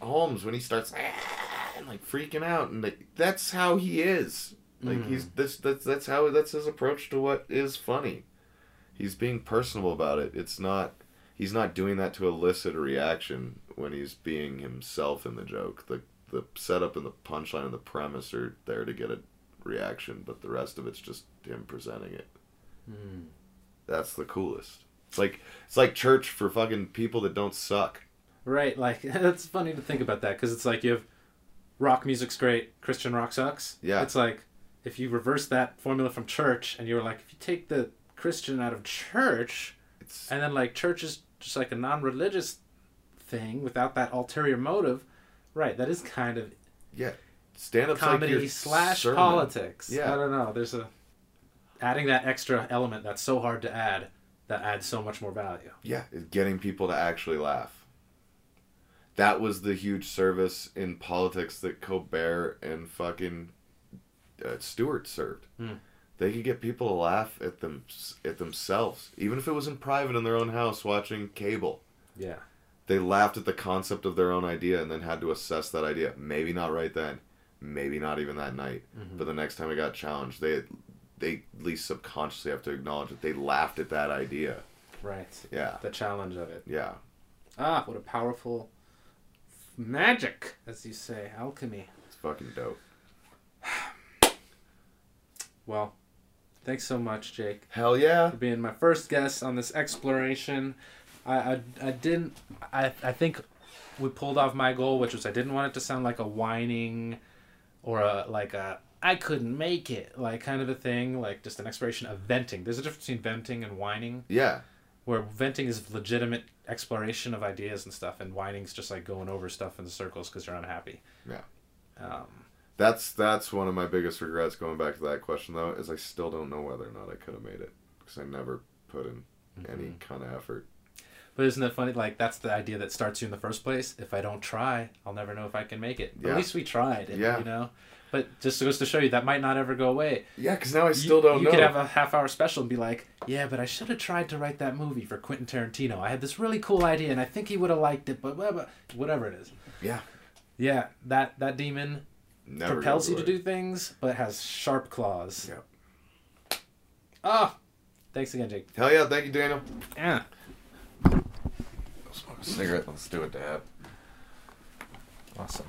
Holmes when he starts "Ah," and like freaking out and like that's how he is like Mm. he's this that's that's how that's his approach to what is funny he's being personable about it it's not he's not doing that to elicit a reaction when he's being himself in the joke the the setup and the punchline and the premise are there to get a reaction but the rest of it's just him presenting it Mm. that's the coolest it's like it's like church for fucking people that don't suck Right. Like it's funny to think about that because it's like you have rock music's great, Christian rock sucks. Yeah. It's like if you reverse that formula from church and you were like, if you take the Christian out of church it's and then like church is just like a non-religious thing without that ulterior motive, right? That is kind of Yeah, stand up comedy slash politics. Yeah. I don't know. There's a adding that extra element that's so hard to add that adds so much more value. Yeah, is getting people to actually laugh. That was the huge service in politics that Colbert and fucking uh, Stewart served. Hmm. They could get people to laugh at them at themselves, even if it was in private in their own house watching cable. Yeah. They laughed at the concept of their own idea and then had to assess that idea. Maybe not right then, maybe not even that night, Mhm. but the next time it got challenged, they they at least subconsciously have to acknowledge that they laughed at that idea. Right. Yeah, The challenge of it. yeah. Ah, what a powerful magic, as you say, alchemy. It's fucking dope. Well, thanks so much, Jake, Hell yeah. for being my first guest on this exploration. I, I, I didn't. I, I think we pulled off my goal, which was I didn't want it to sound like a whining, or a like a I couldn't make it like kind of a thing, like just an exploration of venting. There's a difference between venting and whining. Yeah. where venting is legitimate exploration of ideas and stuff, and whining's just like going over stuff in circles because you're unhappy. Yeah. Um, That's that's one of my biggest regrets going back to that question though is I still don't know whether or not I could have made it because I never put in any Mm-hmm. kind of effort. But isn't it funny? Like that's the idea that starts you in the first place. If I don't try, I'll never know if I can make it. Yeah. At least we tried. And, Yeah. You know. But just goes to show you that might not ever go away. Yeah, because now I You- still don't you know. could have a half hour special and be like, "Yeah, but I should have tried to write that movie for Quentin Tarantino. I had this really cool idea, and I think he would have liked it, but blah, whatever it is." yeah. Yeah, that that demon Never propels you to do things, but has sharp claws. Yeah. Ah, thanks again, Jake. Hell yeah! Thank you, Daniel. Yeah. Cigarette. Let's do it, Dad. Awesome.